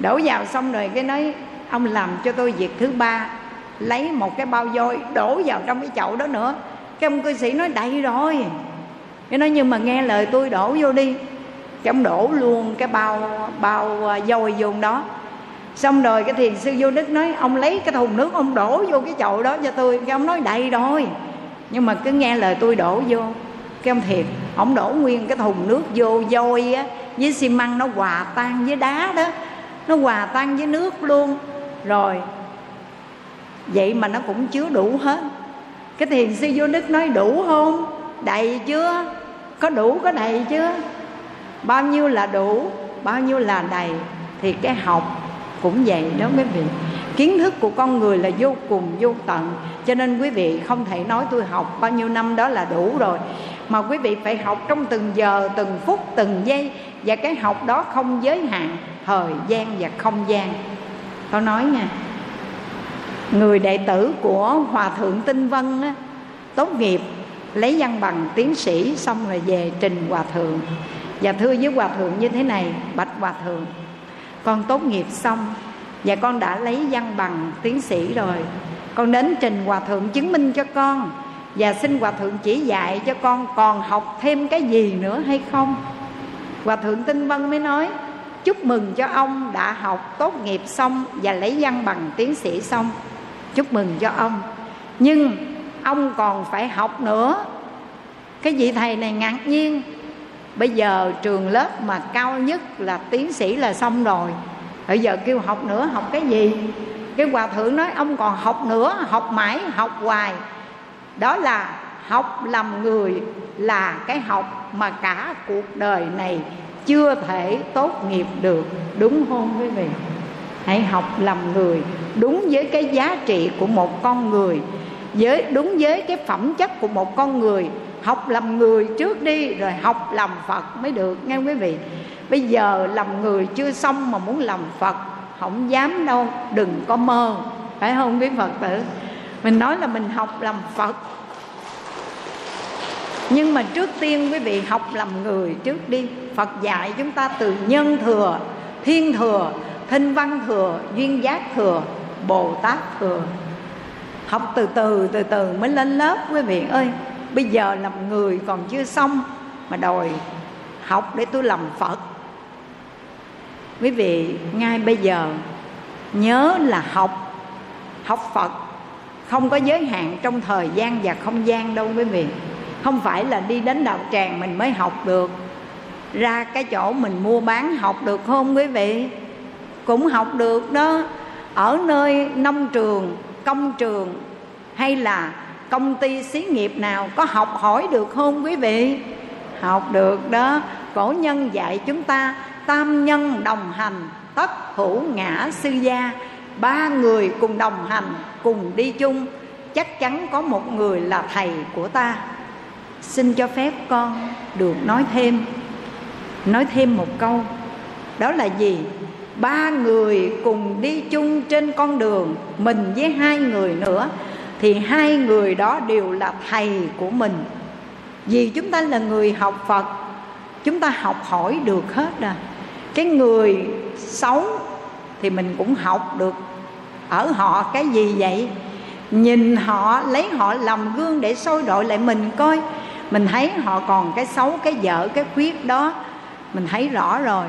Đổ vào xong rồi cái nói ông làm cho tôi việc thứ ba lấy một cái bao vôi, đổ vào trong cái chậu đó nữa. Cái ông cư sĩ nói đầy rồi. Cái nói, nhưng mà nghe lời tôi đổ vô đi. Cái ông đổ luôn cái bao bao à, vôi vô đó. Xong rồi cái thiền sư vô đức nói, ông lấy cái thùng nước ông đổ vô cái chậu đó cho tôi. Cái ông nói đầy rồi. Nhưng mà cứ nghe lời tôi đổ vô. Cái ông thiệt, ông đổ nguyên cái thùng nước vô vôi á, với xi măng nó hòa tan với đá đó. Nó hòa tan với nước luôn. Rồi vậy mà nó cũng chứa đủ hết. Cái thiền sư vô đức nói đủ không? Đầy chưa? Có đủ, có đầy chưa? Bao nhiêu là đủ, bao nhiêu là đầy? Thì cái học cũng vậy đó quý vị. Kiến thức của con người là vô cùng, vô tận. Cho nên quý vị không thể nói tôi học bao nhiêu năm đó là đủ rồi. Mà quý vị phải học trong từng giờ, từng phút, từng giây. Và cái học đó không giới hạn, thời gian và không gian. Tôi nói nha người đệ tử của hòa thượng tinh vân á, tốt nghiệp lấy văn bằng tiến sĩ xong rồi về trình hòa thượng. Và thưa với hòa thượng như thế này bạch hòa thượng con tốt nghiệp xong và con đã lấy văn bằng tiến sĩ rồi. Con đến trình hòa thượng chứng minh cho con và xin hòa thượng chỉ dạy cho con còn học thêm cái gì nữa hay không? Hòa thượng tinh vân mới nói chúc mừng cho ông đã học tốt nghiệp xong và lấy văn bằng tiến sĩ xong chúc mừng cho ông. Nhưng ông còn phải học nữa. Cái vị thầy này ngạc nhiên. Bây giờ trường lớp mà cao nhất là tiến sĩ là xong rồi. Bây giờ kêu học nữa, học cái gì? Cái hòa thượng nói ông còn học nữa, học mãi, học hoài. Đó là học làm người là cái học mà cả cuộc đời này chưa thể tốt nghiệp được. Đúng không quý vị? Hãy học làm người đúng với cái giá trị của một con người, với, đúng với cái phẩm chất của một con người. Học làm người trước đi, rồi học làm phật mới được, nghe quý vị? Bây giờ làm người chưa xong mà muốn làm phật, không dám đâu, đừng có mơ. Phải không quý phật tử? Mình nói là mình học làm phật. Nhưng mà trước tiên quý vị học làm người trước đi. Phật dạy chúng ta từ nhân thừa, thiên thừa thinh văn thừa, duyên giác thừa, bồ tát thừa. Học từ từ từ từ mới lên lớp, quý vị ơi. Bây giờ làm người còn chưa xong mà đòi học để tôi làm phật. Quý vị, ngay bây giờ, nhớ là học học phật. Không có giới hạn trong thời gian và không gian đâu, quý vị. Không phải là đi đến đạo tràng mình mới học được. Ra cái chỗ mình mua bán học được không, quý vị? Cũng học được đó. Ở nơi nông trường, công trường, hay là công ty xí nghiệp nào, có học hỏi được không quý vị? Học được đó. Cổ nhân dạy chúng ta, tam nhân đồng hành, tất hữu ngã sư gia. Ba người cùng đồng hành, cùng đi chung. Chắc chắn có một người là thầy của ta. Xin cho phép con được nói thêm. Nói thêm một câu. Đó là gì? Ba người cùng đi chung trên con đường, mình với hai người nữa, thì hai người đó đều là thầy của mình. Vì chúng ta là người học phật, chúng ta học hỏi được hết à. Cái người xấu thì mình cũng học được. Ở họ cái gì vậy? Nhìn họ, lấy họ làm gương để soi đội lại mình coi. Mình thấy họ còn cái xấu, cái dở, cái khuyết đó, mình thấy rõ rồi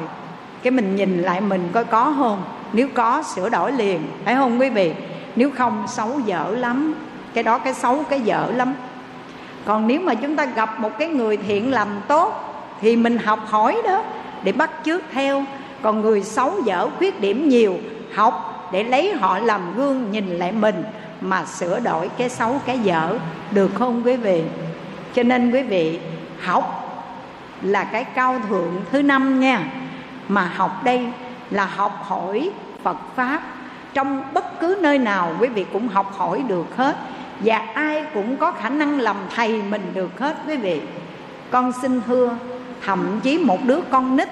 cái mình nhìn lại mình coi có không? Nếu có, sửa đổi liền. Phải không quý vị? Nếu không, xấu dở lắm. Cái đó cái xấu, cái dở lắm. Còn nếu mà chúng ta gặp một cái người thiện lành tốt, thì mình học hỏi đó, để bắt chước theo. Còn người xấu dở, khuyết điểm nhiều, học để lấy họ làm gương nhìn lại mình, mà sửa đổi cái xấu, cái dở. Được không quý vị? Cho nên quý vị, học là cái cao thượng thứ năm nha mà học đây là học hỏi phật pháp. Trong bất cứ nơi nào quý vị cũng học hỏi được hết. Và ai cũng có khả năng làm thầy mình được hết quý vị. Con xin thưa thậm chí một đứa con nít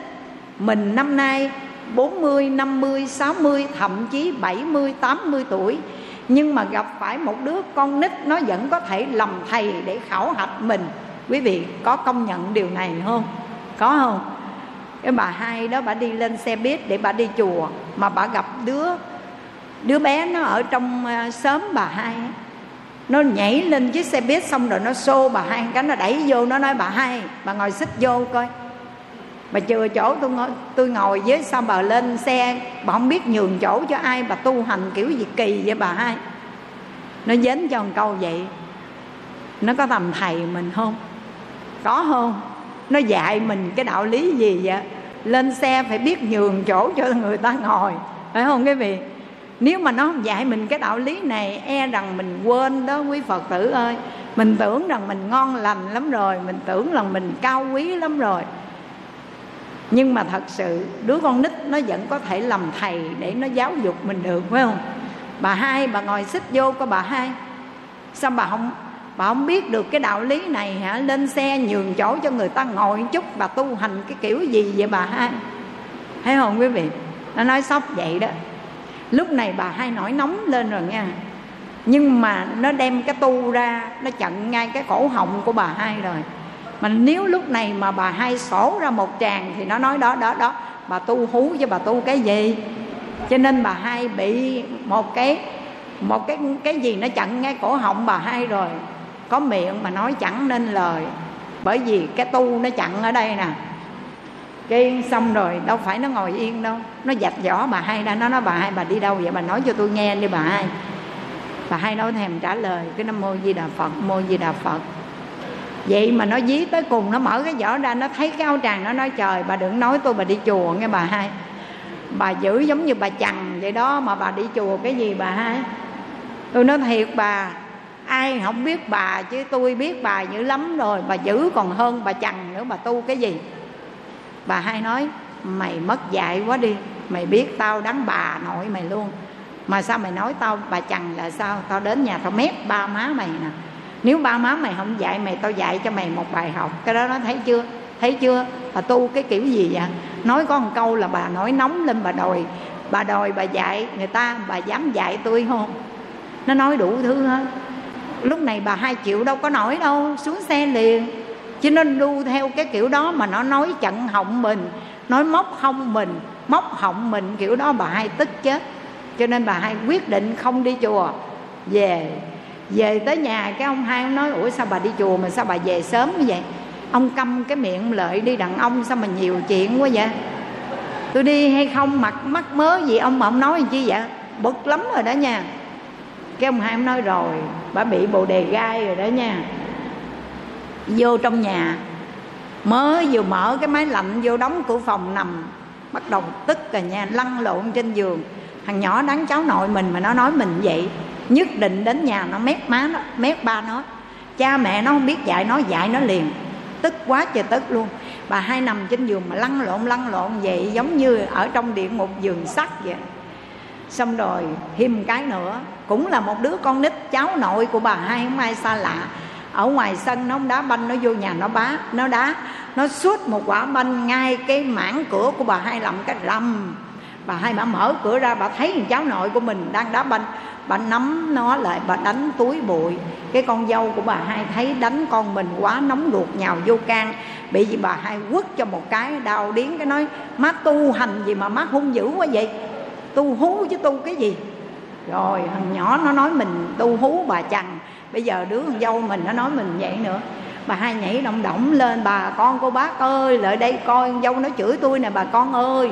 mình năm nay 40, 50, 60, thậm chí 70, 80 tuổi. Nhưng mà gặp phải một đứa con nít nó vẫn có thể làm thầy để khảo hạch mình. Quý vị có công nhận điều này không? Có không? Cái bà hai đó bà đi lên xe buýt để bà đi chùa Mà bà gặp đứa đứa bé nó ở trong ờ, xóm bà hai nó nhảy lên chiếc xe buýt xong rồi nó xô bà hai cái nó đẩy vô nó nói bà hai bà ngồi xích vô coi. Bà chừa chỗ tôi ngồi, tôi ngồi với sao bà lên xe bà không biết nhường chỗ cho ai bà tu hành kiểu gì kỳ vậy bà hai. Nó dến cho một câu vậy nó có tầm thầy mình không? Có không? Nó dạy mình cái đạo lý gì vậy? Lên xe phải biết nhường chỗ cho người ta ngồi. Phải không quý vị? Nếu mà nó không dạy mình cái đạo lý này e rằng mình quên đó, quý phật tử ơi. Mình tưởng rằng mình ngon lành lắm rồi, mình tưởng rằng mình cao quý lắm rồi. Nhưng mà thật sự, đứa con nít nó vẫn có thể làm thầy để nó giáo dục mình được, phải không? Bà hai, bà ngồi xích vô có bà hai. Sao bà không bà không biết được cái đạo lý này hả? Lên xe nhường chỗ cho người ta ngồi một chút, bà tu hành cái kiểu gì vậy bà hai thấy không quý vị? Nó nói sốc vậy đó. Lúc này bà hai nổi nóng lên rồi nha. Nhưng mà nó đem cái tu ra, nó chặn ngay cái cổ họng của bà hai rồi. Mà nếu lúc này mà bà hai sổ ra một tràng thì nó nói đó đó đó. Bà tu hú với bà tu cái gì? Cho nên bà hai bị một cái một cái cái gì nó chặn ngay cổ họng bà hai rồi có miệng mà nói chẳng nên lời. Bởi vì cái tu nó chặn ở đây nè. Cái xong rồi, đâu phải nó ngồi yên đâu. Nó dạch võ bà hai ra, nó nói, bà hai, bà đi đâu vậy? Bà nói cho tôi nghe đi, bà hai. Bà hai nói thèm trả lời, cái nam mô di đà phật mô di đà phật. Vậy mà nó dí tới cùng, nó mở cái vỏ ra, nó thấy cái áo tràng, nó nói, trời, bà đừng nói tôi bà đi chùa nghe, bà hai. Bà giữ giống như bà chằn vậy đó, mà bà đi chùa cái gì bà hai? Tôi nói, thiệt bà ai không biết bà chứ tôi biết bà dữ lắm rồi, bà dữ còn hơn bà chằn nữa, bà tu cái gì? Bà hai nói, mày mất dạy quá đi, mày biết tao đắng bà nội mày luôn. Mà sao mày nói tao, bà chằn là sao? Tao đến nhà tao mép ba má mày nè. Nếu ba má mày không dạy mày, tao dạy cho mày một bài học. Cái đó nó thấy chưa? Thấy chưa? Bà tu cái kiểu gì vậy? Nói có một câu là bà nói nóng lên bà đòi bà đòi bà dạy người ta, bà dám dạy tôi không? Nó nói đủ thứ hết lúc này bà hai triệu đâu có nổi đâu, xuống xe liền. Chứ nó đu theo cái kiểu đó mà nó nói chặn họng mình, nói móc hông mình, móc họng mình, kiểu đó bà hai tức chết. Cho nên bà hai quyết định không đi chùa. Về về tới nhà cái ông hai ông nói, ủa sao bà đi chùa mà sao bà về sớm như vậy? Ông câm cái miệng lợi đi đàn ông sao mà nhiều chuyện quá vậy? Tôi đi hay không? Mặt mắc mớ gì ông mà ông nói gì chi vậy? Bực lắm rồi đó nha cái ông hai ông nói rồi, bà bị bồ đề gai rồi đó nha. Vô trong nhà, mới vừa mở cái máy lạnh vô đóng cửa phòng nằm, bắt đầu tức rồi nha, lăn lộn trên giường. Thằng nhỏ đáng cháu nội mình mà nó nói mình vậy, nhất định đến nhà nó mép má nó mép ba nó. Cha mẹ nó không biết dạy nó dạy nó liền. Tức quá trời tức luôn. Bà hai nằm trên giường mà lăn lộn lăn lộn vậy, giống như ở trong địa ngục giường sắt vậy. Xong rồi, thêm cái nữa cũng là một đứa con nít cháu nội của bà hai không ai xa lạ. Ở ngoài sân nó đá banh, nó vô nhà nó bá, nó đá. Nó suốt một quả banh ngay cái mảng cửa của bà hai lầm cái rầm. Bà hai bà mở cửa ra, bà thấy cháu nội của mình đang đá banh. Bà nắm nó lại, bà đánh túi bụi. Cái con dâu của bà hai thấy đánh con mình quá nóng ruột nhào vô can. Bị gì bà hai quất cho một cái, đau điếng, cái nói, má tu hành gì mà má hung dữ quá vậy? Tu hú chứ tu cái gì? Rồi, thằng nhỏ nó nói mình tu hú bà chằn. Bây giờ đứa con dâu mình nó nói mình vậy nữa. Bà hai nhảy động động lên, bà con cô bác ơi, lại đây coi, con dâu nó chửi tôi nè, bà con ơi.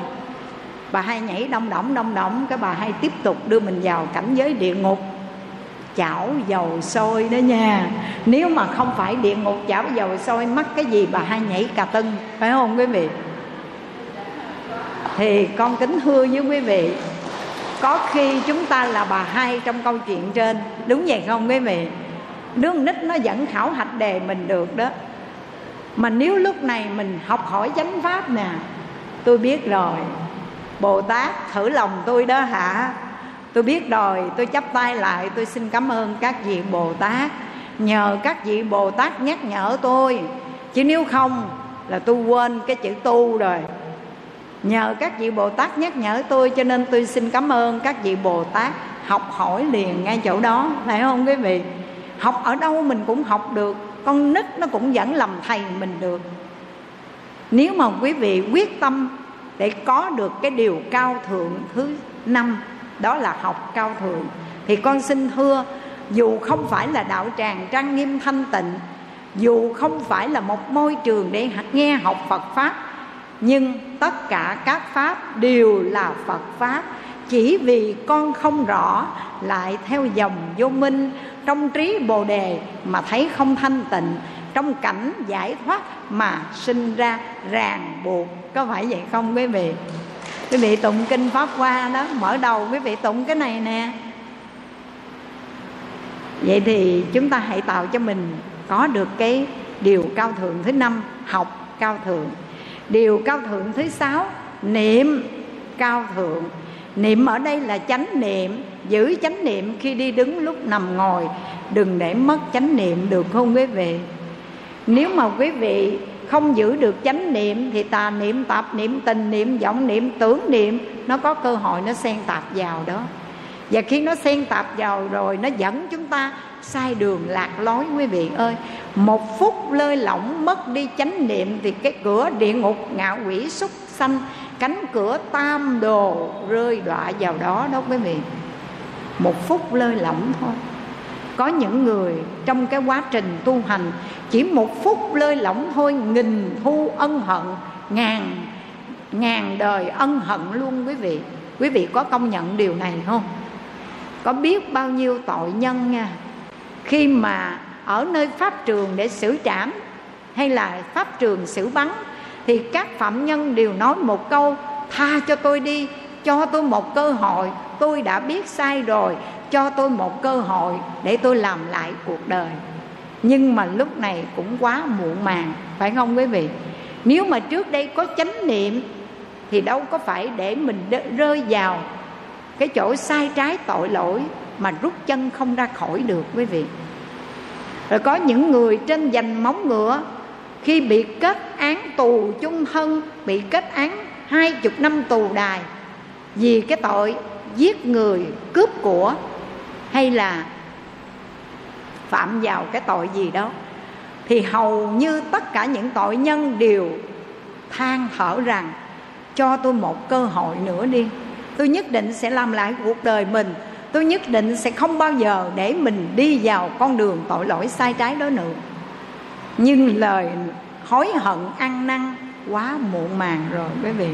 Bà hai nhảy đông động đông động cái bà hai tiếp tục đưa mình vào cảnh giới địa ngục. Chảo dầu sôi đó nha. Nếu mà không phải địa ngục, chảo dầu sôi mắc cái gì, bà hai nhảy cà tưng. Phải không quý vị? Thì con kính thưa với quý vị có khi chúng ta là bà hai trong câu chuyện trên. Đúng vậy, không quý vị? Đứa nít nó vẫn khảo hạch đề mình được đó. Mà nếu lúc này mình học hỏi chánh pháp nè, tôi biết rồi. Bồ tát, thử lòng tôi đó hả? Tôi biết rồi, tôi chắp tay lại, tôi xin cảm ơn các vị bồ tát. Nhờ các vị bồ tát nhắc nhở tôi. Chứ nếu không là tôi quên cái chữ tu rồi nhờ các vị bồ tát nhắc nhở tôi, cho nên tôi xin cảm ơn các vị bồ tát học hỏi liền ngay chỗ đó. Phải không quý vị? Học ở đâu mình cũng học được, con nít nó cũng vẫn làm thầy mình được. Nếu mà quý vị quyết tâm để có được cái điều cao thượng thứ năm, đó là học cao thượng, thì con xin thưa, dù không phải là đạo tràng trang nghiêm thanh tịnh, dù không phải là một môi trường để nghe học phật pháp nhưng tất cả các pháp đều là phật pháp. Chỉ vì con không rõ, lại theo dòng vô minh. Trong trí bồ đề mà thấy không thanh tịnh, trong cảnh giải thoát mà sinh ra ràng buộc. Có phải vậy không quý vị? Quý vị tụng kinh pháp hoa đó, mở đầu quý vị tụng cái này nè. Vậy thì chúng ta hãy tạo cho mình có được cái điều cao thượng thứ năm, học cao thượng điều cao thượng thứ sáu, niệm cao thượng. Niệm ở đây là chánh niệm, giữ chánh niệm khi đi đứng lúc nằm ngồi. Đừng để mất chánh niệm được không quý vị? Nếu mà quý vị không giữ được chánh niệm thì tà niệm, tạp niệm, tình niệm, vọng niệm, tưởng niệm, nó có cơ hội nó xen tạp vào đó. Và khi nó xen tạp vào rồi, nó dẫn chúng ta sai đường lạc lối quý vị ơi. Một phút lơi lỏng mất đi chánh niệm thì cái cửa địa ngục ngạ quỷ súc sanh, cánh cửa tam đồ rơi đọa vào đó đó quý vị. Một phút lơi lỏng thôi. Có những người trong cái quá trình tu hành, chỉ một phút lơi lỏng thôi, nghìn thu ân hận, ngàn ngàn đời ân hận luôn quý vị. Quý vị có công nhận điều này không? Có biết bao nhiêu tội nhân nha khi mà ở nơi pháp trường để xử trảm hay là pháp trường xử bắn, thì các phạm nhân đều nói một câu, tha cho tôi đi, cho tôi một cơ hội. Tôi đã biết sai rồi, cho tôi một cơ hội để tôi làm lại cuộc đời. Nhưng mà lúc này cũng quá muộn màng, phải không quý vị? Nếu mà trước đây có chánh niệm, thì đâu có phải để mình rơi vào cái chỗ sai trái tội lỗi mà rút chân không ra khỏi được, quý vị. Rồi có những người trên dành móng ngựa, khi bị kết án tù chung thân, bị kết án hai chục năm tù đài, vì cái tội giết người, cướp của, hay là phạm vào cái tội gì đó, thì hầu như tất cả những tội nhân đều than thở rằng, cho tôi một cơ hội nữa đi. Tôi nhất định sẽ làm lại cuộc đời mình tôi nhất định sẽ không bao giờ để mình đi vào con đường tội lỗi sai trái đó nữa. Nhưng lời hối hận, ăn năn quá muộn màng rồi, quý vị.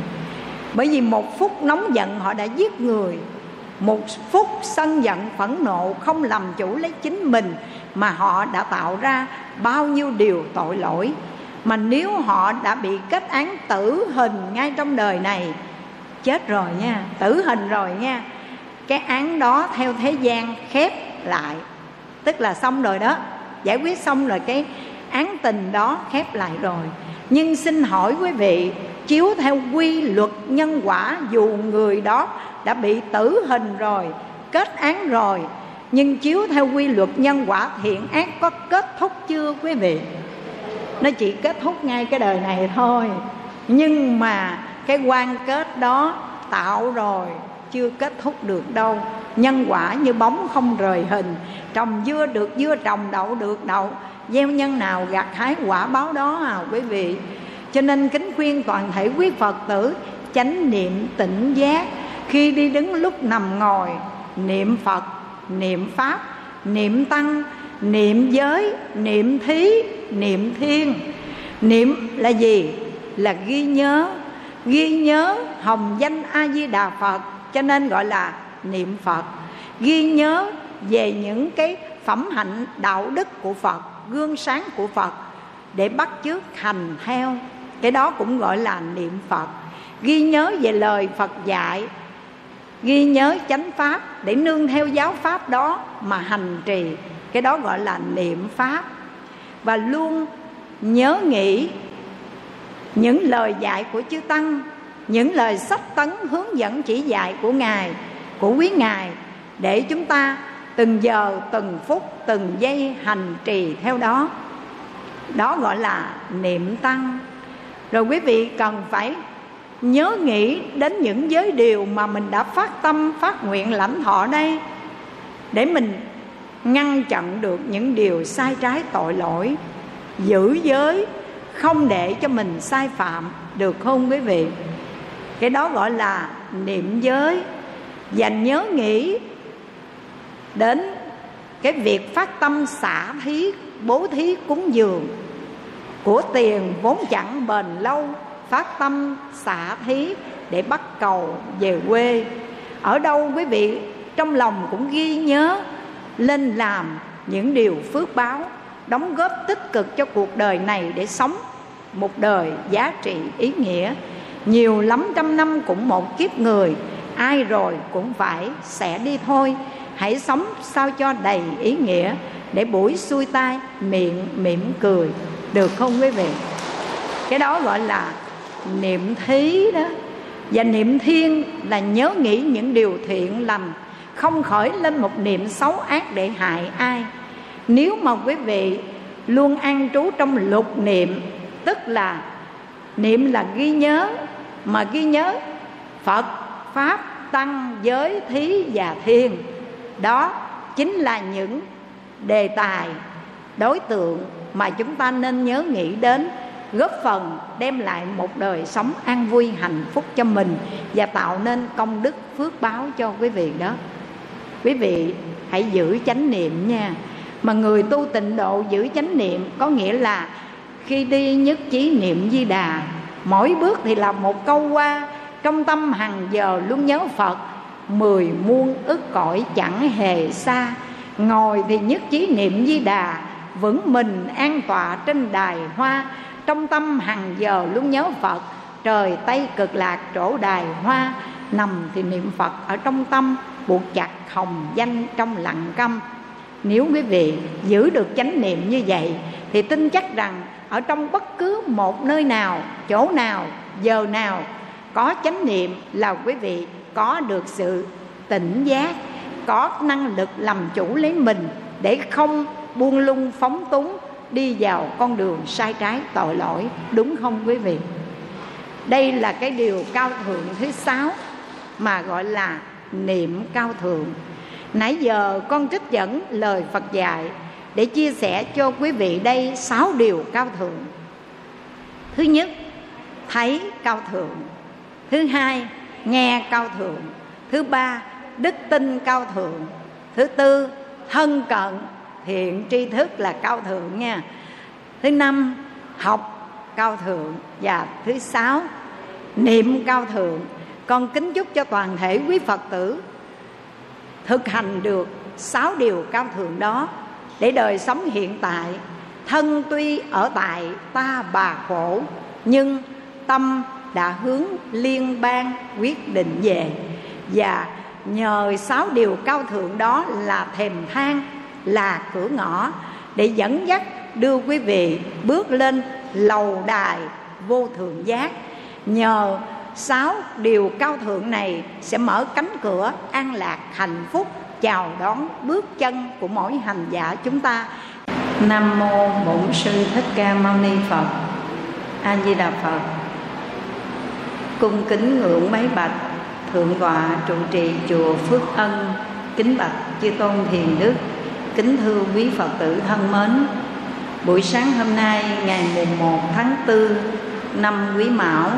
Bởi vì một phút nóng giận họ đã giết người, một phút sân giận phẫn nộ không làm chủ lấy chính mình mà họ đã tạo ra bao nhiêu điều tội lỗi. Mà nếu họ đã bị kết án tử hình ngay trong đời này, chết rồi nha, tử hình rồi nha cái án đó theo thế gian khép lại. Tức là xong rồi đó. Giải quyết xong rồi cái án tình đó khép lại rồi. Nhưng xin hỏi quý vị, chiếu theo quy luật nhân quả, dù người đó đã bị tử hình rồi, kết án rồi, nhưng chiếu theo quy luật nhân quả thiện ác có kết thúc chưa quý vị? Nó chỉ kết thúc ngay cái đời này thôi. Nhưng mà cái quan kết đó tạo rồi chưa kết thúc được đâu. Nhân quả như bóng không rời hình, trồng dưa được dưa, trồng đậu được đậu. Gieo nhân nào gặt hái quả báo đó à quý vị. Cho nên kính khuyên toàn thể quý phật tử, chánh niệm tỉnh giác. Khi đi đứng lúc nằm ngồi, niệm phật, niệm pháp, niệm tăng, niệm giới, niệm thí, niệm thiên. Niệm là gì? Là ghi nhớ. Ghi nhớ hồng danh a di đà phật cho nên gọi là niệm phật. Ghi nhớ về những cái phẩm hạnh, đạo đức của phật, gương sáng của phật để bắt chước hành theo. Cái đó cũng gọi là niệm phật. Ghi nhớ về lời phật dạy. Ghi nhớ chánh pháp để nương theo giáo pháp đó mà hành trì. Cái đó gọi là niệm pháp. Và luôn nhớ nghĩ những lời dạy của chư tăng những lời sách tấn hướng dẫn chỉ dạy của ngài, của quý ngài, để chúng ta từng giờ, từng phút, từng giây hành trì theo đó. Đó gọi là niệm tăng. Rồi quý vị cần phải nhớ nghĩ đến những giới điều mà mình đã phát tâm, phát nguyện lãnh thọ đây, để mình ngăn chặn được những điều sai trái tội lỗi, giữ giới, không để cho mình sai phạm, được không quý vị? Cái đó gọi là niệm giới. Và nhớ nghĩ đến cái việc phát tâm xả thí, bố thí cúng dường của tiền vốn chẳng bền lâu, phát tâm xả thí để bắt cầu về quê. Ở đâu quý vị trong lòng cũng ghi nhớ lên làm những điều phước báo, đóng góp tích cực cho cuộc đời này để sống một đời giá trị ý nghĩa nhiều lắm trăm năm cũng một kiếp người, ai rồi cũng phải sẽ đi thôi. Hãy sống sao cho đầy ý nghĩa, để buổi xuôi tai miệng mỉm cười. Được không quý vị? Cái đó gọi là niệm thí đó. Và niệm thiên là nhớ nghĩ những điều thiện lành, không khởi lên một niệm xấu ác để hại ai. Nếu mà quý vị luôn an trú trong lục niệm, tức là niệm là ghi nhớ, mà ghi nhớ phật, pháp, tăng, giới, thí và thiên. Đó chính là những đề tài, đối tượng mà chúng ta nên nhớ nghĩ đến, góp phần đem lại một đời sống an vui, hạnh phúc cho mình và tạo nên công đức phước báo cho quý vị đó. Quý vị hãy giữ chánh niệm nha. Mà người tu tịnh độ giữ chánh niệm có nghĩa là khi đi nhất trí niệm di đà, mỗi bước thì là một câu qua, trong tâm hàng giờ luôn nhớ phật, mười muôn ức cõi chẳng hề xa. Ngồi thì nhất trí niệm di đà, vững mình an tọa trên đài hoa. Trong tâm hàng giờ luôn nhớ phật, trời tây cực lạc chỗ đài hoa. Nằm thì niệm phật ở trong tâm, buộc chặt hồng danh trong lặng câm. Nếu quý vị giữ được chánh niệm như vậy, thì tin chắc rằng ở trong bất cứ một nơi nào, chỗ nào, giờ nào, có chánh niệm là quý vị có được sự tỉnh giác, có năng lực làm chủ lấy mình để không buông lung phóng túng đi vào con đường sai trái tội lỗi, đúng không quý vị? Đây là cái điều cao thượng thứ sáu mà gọi là niệm cao thượng. Nãy giờ con trích dẫn lời phật dạy để chia sẻ cho quý vị đây sáu điều cao thượng. Thứ nhất, thấy cao thượng. Thứ hai, nghe cao thượng. Thứ ba, đức tin cao thượng. Thứ tư thân cận. Thiện tri thức là cao thượng nha. Thứ năm, học cao thượng. Và thứ sáu, niệm cao thượng. Con kính chúc cho toàn thể quý phật tử thực hành được sáu điều cao thượng đó để đời sống hiện tại, thân tuy ở tại ta bà khổ, nhưng tâm đã hướng liên bang quyết định về. Và nhờ sáu điều cao thượng đó là thềm thang là cửa ngõ, để dẫn dắt đưa quý vị bước lên lầu đài vô thượng giác. Nhờ sáu điều cao thượng này sẽ mở cánh cửa an lạc hạnh phúc chào đón bước chân của mỗi hành giả chúng ta. Nam mô bổn sư thích ca mâu ni phật. A di đà phật. Cung kính ngưỡng mấy bạch, thượng tọa trụ trì chùa phước ân, kính bạch chư tôn thiền đức, kính thưa quý phật tử thân mến. Buổi sáng hôm nay, ngày mùng 1 tháng 4 năm quý mão,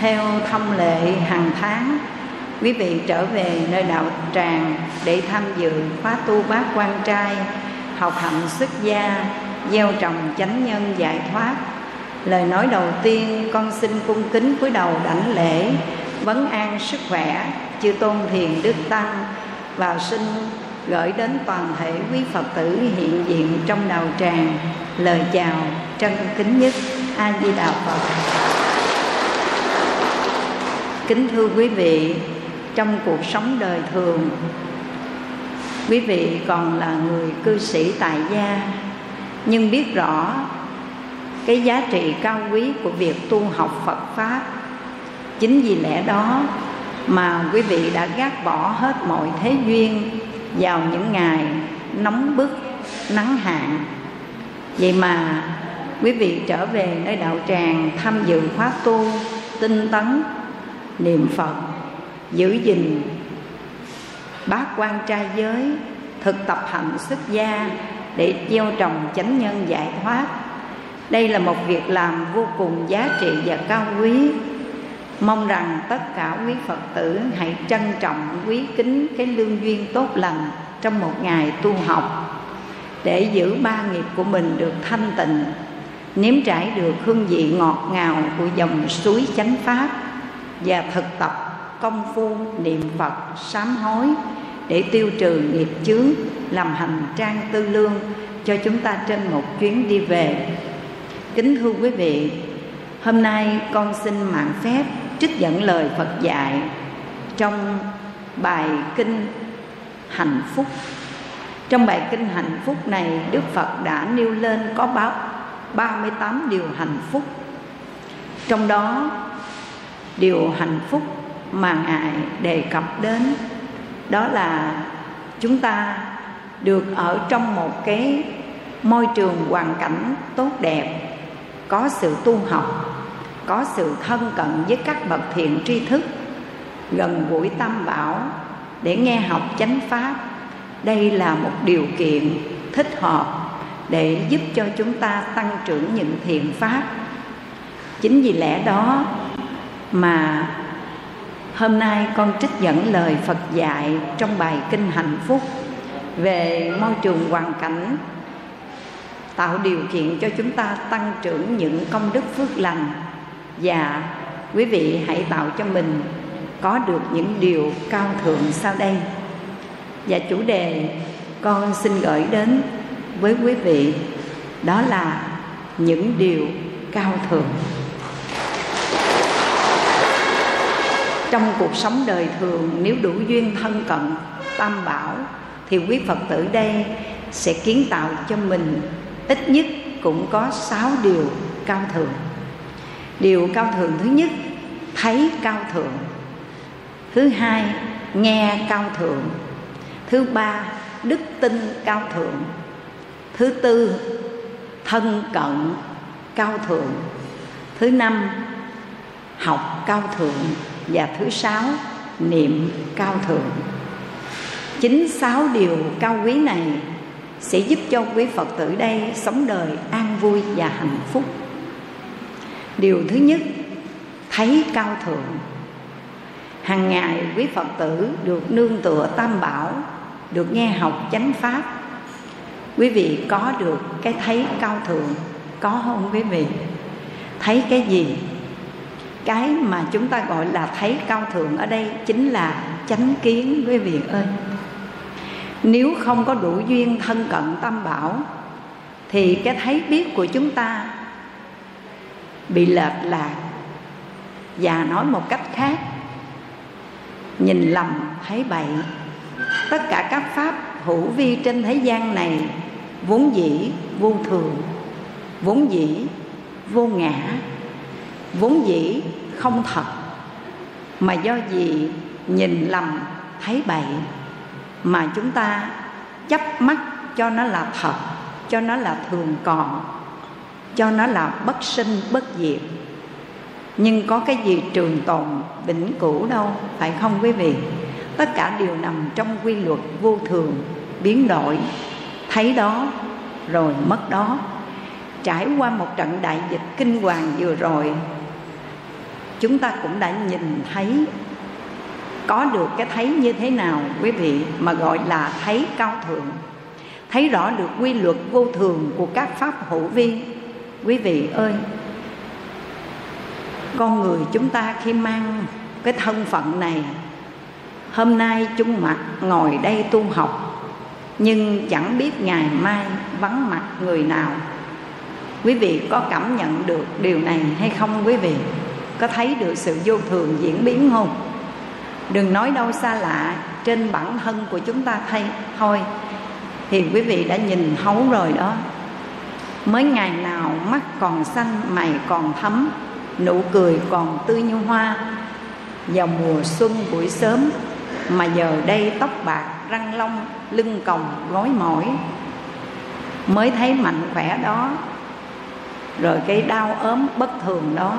theo thông lệ hàng tháng quý vị trở về nơi đạo tràng để tham dự khóa tu bát quan trai, học hạnh xuất gia, gieo trồng chánh nhân giải thoát. Lời nói đầu tiên, con xin cung kính cúi đầu đảnh lễ, vấn an sức khỏe, chư tôn thiền đức tăng, và xin gửi đến toàn thể quý phật tử hiện diện trong đạo tràng. Lời chào trân kính nhất, a di đà phật. Kính thưa quý vị trong cuộc sống đời thường. Quý vị còn là người cư sĩ tại gia, nhưng biết rõ cái giá trị cao quý của việc tu học phật pháp. Chính vì lẽ đó mà quý vị đã gác bỏ hết mọi thế duyên vào những ngày nóng bức, nắng hạn. Vậy mà quý vị trở về nơi đạo tràng tham dự khóa tu tinh tấn niệm phật giữ gìn. Bác quan trai giới, thực tập hạnh xuất gia để gieo trồng chánh nhân giải thoát. Đây là một việc làm vô cùng giá trị và cao quý. Mong rằng tất cả quý phật tử hãy trân trọng, quý kính cái lương duyên tốt lành trong một ngày tu học để giữ ba nghiệp của mình được thanh tịnh, nếm trải được hương vị ngọt ngào của dòng suối chánh pháp và thực tập công phu, niệm phật, sám hối, để tiêu trừ nghiệp chướng, làm hành trang tư lương cho chúng ta trên một chuyến đi về. Kính thưa quý vị, hôm nay con xin mạng phép trích dẫn lời phật dạy trong bài kinh hạnh phúc. Trong bài kinh hạnh phúc này, đức phật đã nêu lên có báo 38 điều hạnh phúc. Trong đó, điều hạnh phúc mà ngài đề cập đến. Đó là chúng ta được ở trong một cái môi trường hoàn cảnh tốt đẹp, có sự tu học, có sự thân cận với các bậc thiện tri thức, gần gũi tam bảo để nghe học chánh pháp. Đây là một điều kiện thích hợp để giúp cho chúng ta tăng trưởng những thiện pháp. Chính vì lẽ đó mà hôm nay con trích dẫn lời phật dạy trong bài kinh hạnh phúc về môi trường hoàn cảnh, tạo điều kiện cho chúng ta tăng trưởng những công đức phước lành. Và quý vị hãy tạo cho mình có được những điều cao thượng sau đây. Và chủ đề con xin gửi đến với quý vị đó là những điều cao thượng. Trong cuộc sống đời thường, nếu đủ duyên thân cận, tam bảo, thì quý phật tử đây sẽ kiến tạo cho mình ít nhất cũng có sáu điều cao thượng. Điều cao thượng thứ nhất, thấy cao thượng. Thứ hai, nghe cao thượng. Thứ ba, đức tin cao thượng. Thứ tư, thân cận cao thượng. Thứ năm, học cao thượng và thứ sáu, niệm cao thượng. Chính sáu điều cao quý này sẽ giúp cho quý phật tử đây sống đời an vui và hạnh phúc. Điều thứ nhất, thấy cao thượng. Hàng ngày quý phật tử được nương tựa tam bảo, được nghe học chánh pháp. Quý vị có được cái thấy cao thượng, có không quý vị? Thấy cái gì? Cái mà chúng ta gọi là thấy cao thượng ở đây chính là chánh kiến quý vị ơi. Nếu không có đủ duyên thân cận tam bảo, thì cái thấy biết của chúng ta bị lệch lạc. Và nói một cách khác, nhìn lầm, thấy bậy. Tất cả các pháp hữu vi trên thế gian này vốn dĩ vô thường, vốn dĩ vô ngã vốn dĩ không thật, mà do gì nhìn lầm, thấy bậy, mà chúng ta chấp mắt cho nó là thật, cho nó là thường còn, cho nó là bất sinh, bất diệt. Nhưng có cái gì trường tồn vĩnh cửu đâu, phải không quý vị? Tất cả đều nằm trong quy luật vô thường, biến đổi, thấy đó, rồi mất đó. Trải qua một trận đại dịch kinh hoàng vừa rồi chúng ta cũng đã nhìn thấy có được cái thấy như thế nào, quý vị, mà gọi là thấy cao thượng. Thấy rõ được quy luật vô thường của các pháp hữu vi. Quý vị ơi, con người chúng ta khi mang cái thân phận này, hôm nay chung mặt ngồi đây tu học, nhưng chẳng biết ngày mai vắng mặt người nào. Quý vị có cảm nhận được điều này hay không, quý vị? Có thấy được sự vô thường diễn biến không? Đừng nói đâu xa lạ, trên bản thân của chúng ta thay, thôi. Thì quý vị đã nhìn thấu rồi đó. Mới ngày nào mắt còn xanh, mày còn thấm nụ cười còn tươi như hoa. Vào mùa xuân buổi sớm, mà giờ đây tóc bạc, răng long, lưng còng gối mỏi. Mới thấy mạnh khỏe đó. Rồi cái đau ốm bất thường đó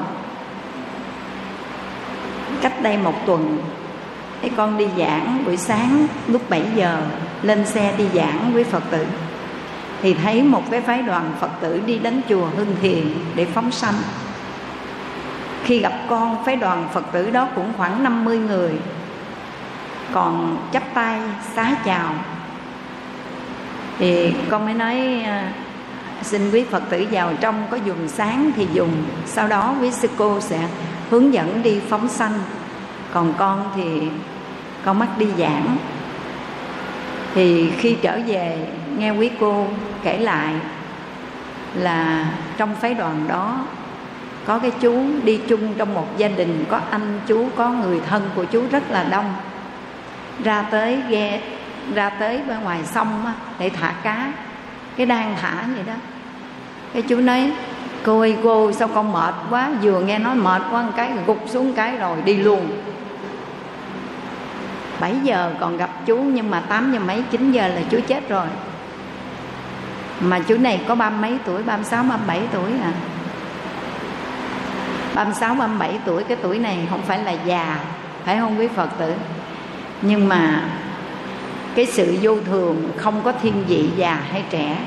cách đây một tuần, thấy con đi giảng buổi sáng lúc 7 giờ, lên xe đi giảng với phật tử. Thì thấy một cái phái đoàn phật tử đi đến chùa hưng thiền để phóng sanh. Khi gặp con, phái đoàn phật tử đó cũng khoảng 50 người, còn chắp tay xá chào. Thì con mới nói à, xin quý phật tử vào trong có dùng sáng thì dùng, sau đó quý sư cô sẽ hướng dẫn đi phóng sanh. Còn con thì con mắc đi giảng. Thì khi trở về, nghe quý cô kể lại là trong phái đoàn đó có cái chú đi chung trong một gia đình, có anh chú, có người thân của chú rất là đông. Ra tới ghe, ra tới bên ngoài sông để thả cá. Cái đang thả vậy đó. Cái chú nói cô ơi cô sao con mệt quá. Vừa nghe nói mệt quá, một cái gục xuống cái rồi đi luôn. 7 giờ còn gặp chú, nhưng mà 8 giờ mấy 9 giờ là chú chết rồi. Mà chú này có ba mấy tuổi? 36 37 tuổi à? 36 37 tuổi, cái tuổi này không phải là già, phải không quý phật tử? Nhưng mà cái sự vô thường không có thiên vị già hay trẻ,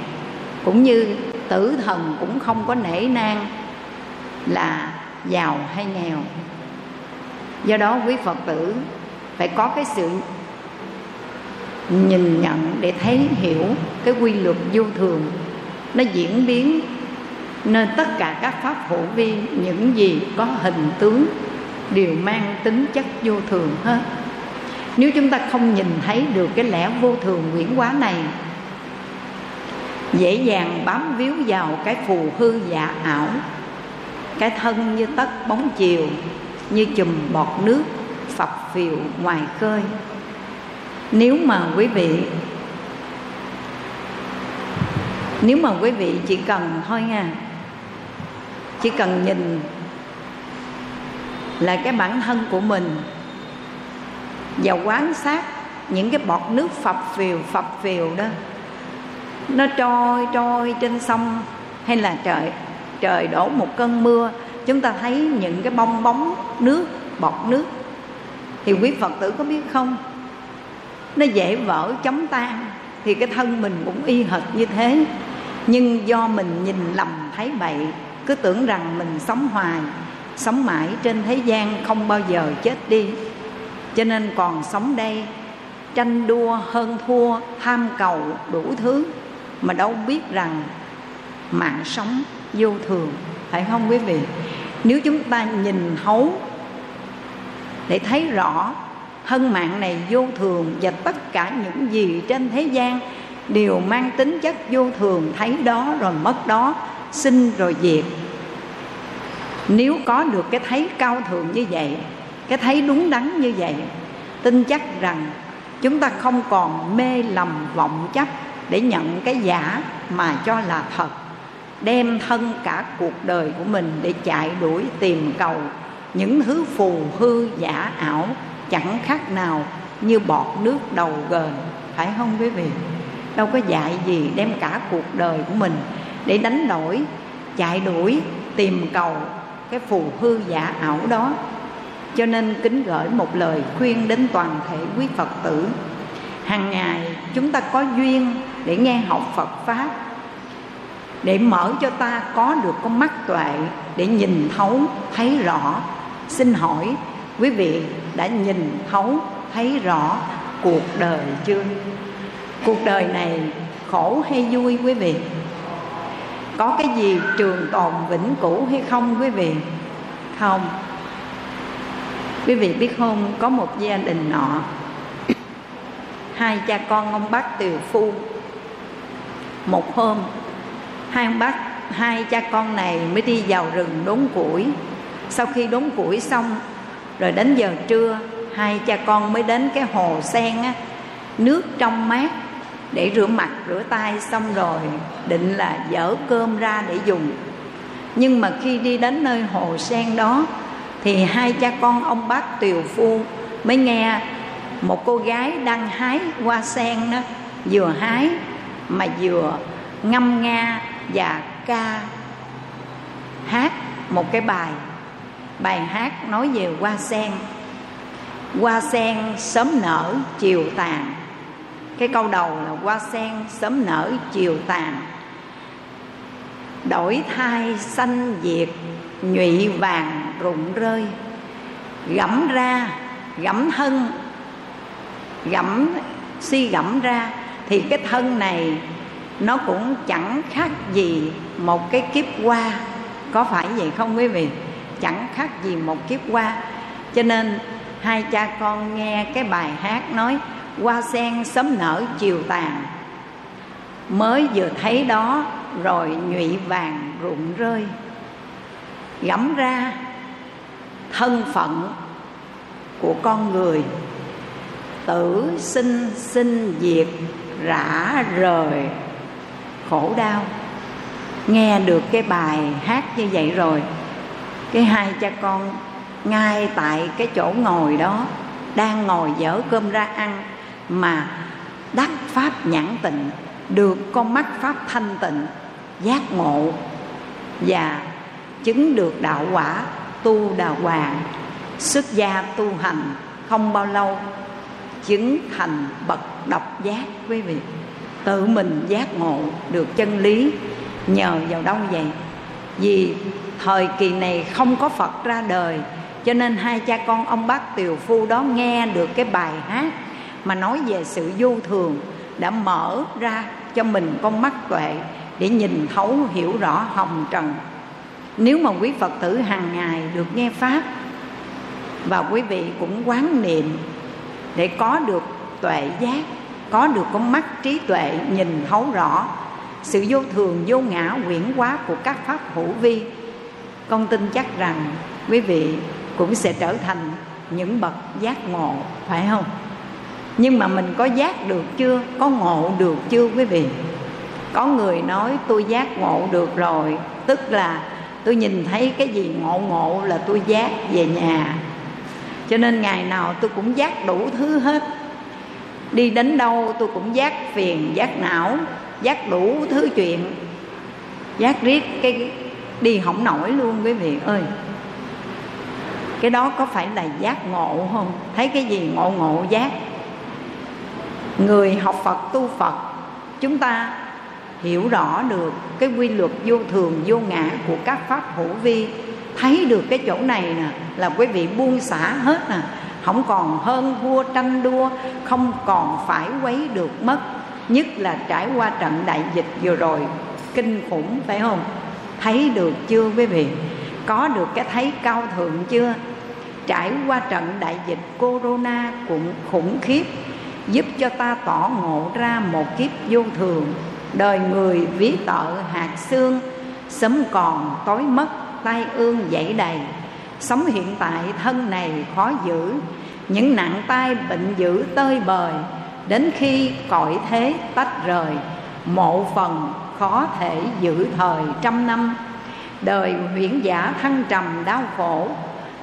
cũng như tử thần cũng không có nể nang là giàu hay nghèo. Do đó quý phật tử phải có cái sự nhìn nhận để thấy hiểu cái quy luật vô thường. Nó diễn biến nên tất cả các pháp phổ vi, những gì có hình tướng đều mang tính chất vô thường hết. Nếu chúng ta không nhìn thấy được cái lẽ vô thường quyển hóa này dễ dàng bám víu vào cái phù hư giả ảo. Cái thân như tất bóng chiều, như chùm bọt nước phập phiều ngoài khơi. Nếu mà quý vị, nếu mà quý vị chỉ cần thôi nha, chỉ cần nhìn là cái bản thân của mình và quán sát những cái bọt nước phập phiều phập phiều đó nó trôi trôi trên sông, hay là trời trời đổ một cơn mưa, chúng ta thấy những cái bong bóng nước, bọt nước. Thì quý phật tử có biết không? Nó dễ vỡ chấm tan, thì cái thân mình cũng y hệt như thế. Nhưng do mình nhìn lầm, thấy bậy, cứ tưởng rằng mình sống hoài, sống mãi trên thế gian không bao giờ chết đi. Cho nên còn sống đây, tranh đua, hơn thua tham cầu đủ thứ mà đâu biết rằng mạng sống vô thường, phải không quý vị? Nếu chúng ta nhìn thấu để thấy rõ thân mạng này vô thường và tất cả những gì trên thế gian đều mang tính chất vô thường, thấy đó rồi mất đó, sinh rồi diệt. Nếu có được cái thấy cao thượng như vậy, cái thấy đúng đắn như vậy, tin chắc rằng chúng ta không còn mê lầm vọng chấp để nhận cái giả mà cho là thật, đem thân cả cuộc đời của mình để chạy đuổi tìm cầu. Những thứ phù hư giả ảo chẳng khác nào như bọt nước đầu gờn phải không quý vị? Đâu có dạy gì đem cả cuộc đời của mình để đánh đổi, chạy đuổi, tìm cầu cái phù hư giả ảo đó. Cho nên kính gửi một lời khuyên đến toàn thể quý phật tử. Hàng ngày chúng ta có duyên để nghe học phật pháp, để mở cho ta có được con mắt tuệ, để nhìn thấu, thấy rõ. Xin hỏi, quý vị đã nhìn thấu, thấy rõ cuộc đời chưa? Cuộc đời này khổ hay vui quý vị? Có cái gì trường tồn vĩnh cửu hay không quý vị? Không. Quý vị biết không, có một gia đình nọ, hai cha con ông bác tiều phu một hôm, hai ông bác, hai cha con này mới đi vào rừng đốn củi. Sau khi đốn củi xong, rồi đến giờ trưa, hai cha con mới đến cái hồ sen á, nước trong mát để rửa mặt, rửa tay xong rồi định là dở cơm ra để dùng. Nhưng mà khi đi đến nơi hồ sen đó, thì hai cha con ông bác tiều phu mới nghe một cô gái đang hái hoa sen đó, vừa hái mà vừa ngâm nga và ca hát một cái bài. Bài hát nói về hoa sen. Hoa sen sớm nở chiều tàn. Cái câu đầu là hoa sen sớm nở chiều tàn. Đổi thai xanh diệt, nhụy vàng rụng rơi. Gẫm ra, gẫm thân. Gẫm, suy gẫm ra thì cái thân này nó cũng chẳng khác gì một cái kiếp qua. Có phải vậy không quý vị? Chẳng khác gì một kiếp qua. Cho nên hai cha con nghe cái bài hát nói, hoa sen sớm nở chiều tàn. Mới vừa thấy đó, rồi nhụy vàng rụng rơi. Gẫm ra thân phận của con người, tử sinh sinh diệt rã rời, khổ đau. Nghe được cái bài hát như vậy rồi, cái hai cha con ngay tại cái chỗ ngồi đó đang ngồi dở cơm ra ăn mà đắc pháp nhãn tịnh, được con mắt pháp thanh tịnh, giác ngộ và chứng được đạo quả tu đà hoàng, xuất gia tu hành không bao lâu chứng thành bậc độc giác, quý vị. Tự mình giác ngộ được chân lý, nhờ vào đâu vậy? Vì thời kỳ này không có phật ra đời, cho nên hai cha con ông bác tiều phu đó nghe được cái bài hát mà nói về sự vô thường, đã mở ra cho mình con mắt tuệ để nhìn thấu, hiểu rõ hồng trần. Nếu mà quý phật tử hàng ngày được nghe pháp, và quý vị cũng quán niệm để có được tuệ giác, có được con mắt trí tuệ nhìn thấu rõ, sự vô thường, vô ngã, quyển hóa của các pháp hữu vi, con tin chắc rằng quý vị cũng sẽ trở thành những bậc giác ngộ, phải không? Nhưng mà mình có giác được chưa? Có ngộ được chưa quý vị? Có người nói, tôi giác ngộ được rồi. Tức là tôi nhìn thấy cái gì ngộ ngộ là tôi giác về nhà cho nên ngày nào tôi cũng giác đủ thứ hết. Đi đến đâu tôi cũng giác phiền, giác não, giác đủ thứ chuyện. Giác riết cái đi hỏng nổi luôn quý vị ơi. Cái đó có phải là giác ngộ không? Thấy cái gì ngộ ngộ giác? Người học phật, tu phật, chúng ta hiểu rõ được cái quy luật vô thường, vô ngã của các pháp hữu vi thấy được cái chỗ này nè, là quý vị buông xả hết nè. Không còn hơn thua tranh đua, không còn phải quấy được mất. Nhất là trải qua trận đại dịch vừa rồi, kinh khủng, phải không? Thấy được chưa quý vị? Có được cái thấy cao thượng chưa? Trải qua trận đại dịch corona cũng khủng khiếp, giúp cho ta tỏ ngộ ra một kiếp vô thường. Đời người ví tợ hạt xương, sớm còn tối mất tai ương dậy đầy. Sống hiện tại thân này khó giữ, những nặng tai bệnh dữ tơi bời. Đến khi cõi thế tách rời, mộ phần khó thể giữ thời trăm năm. Đời huyễn giả thăng trầm đau khổ,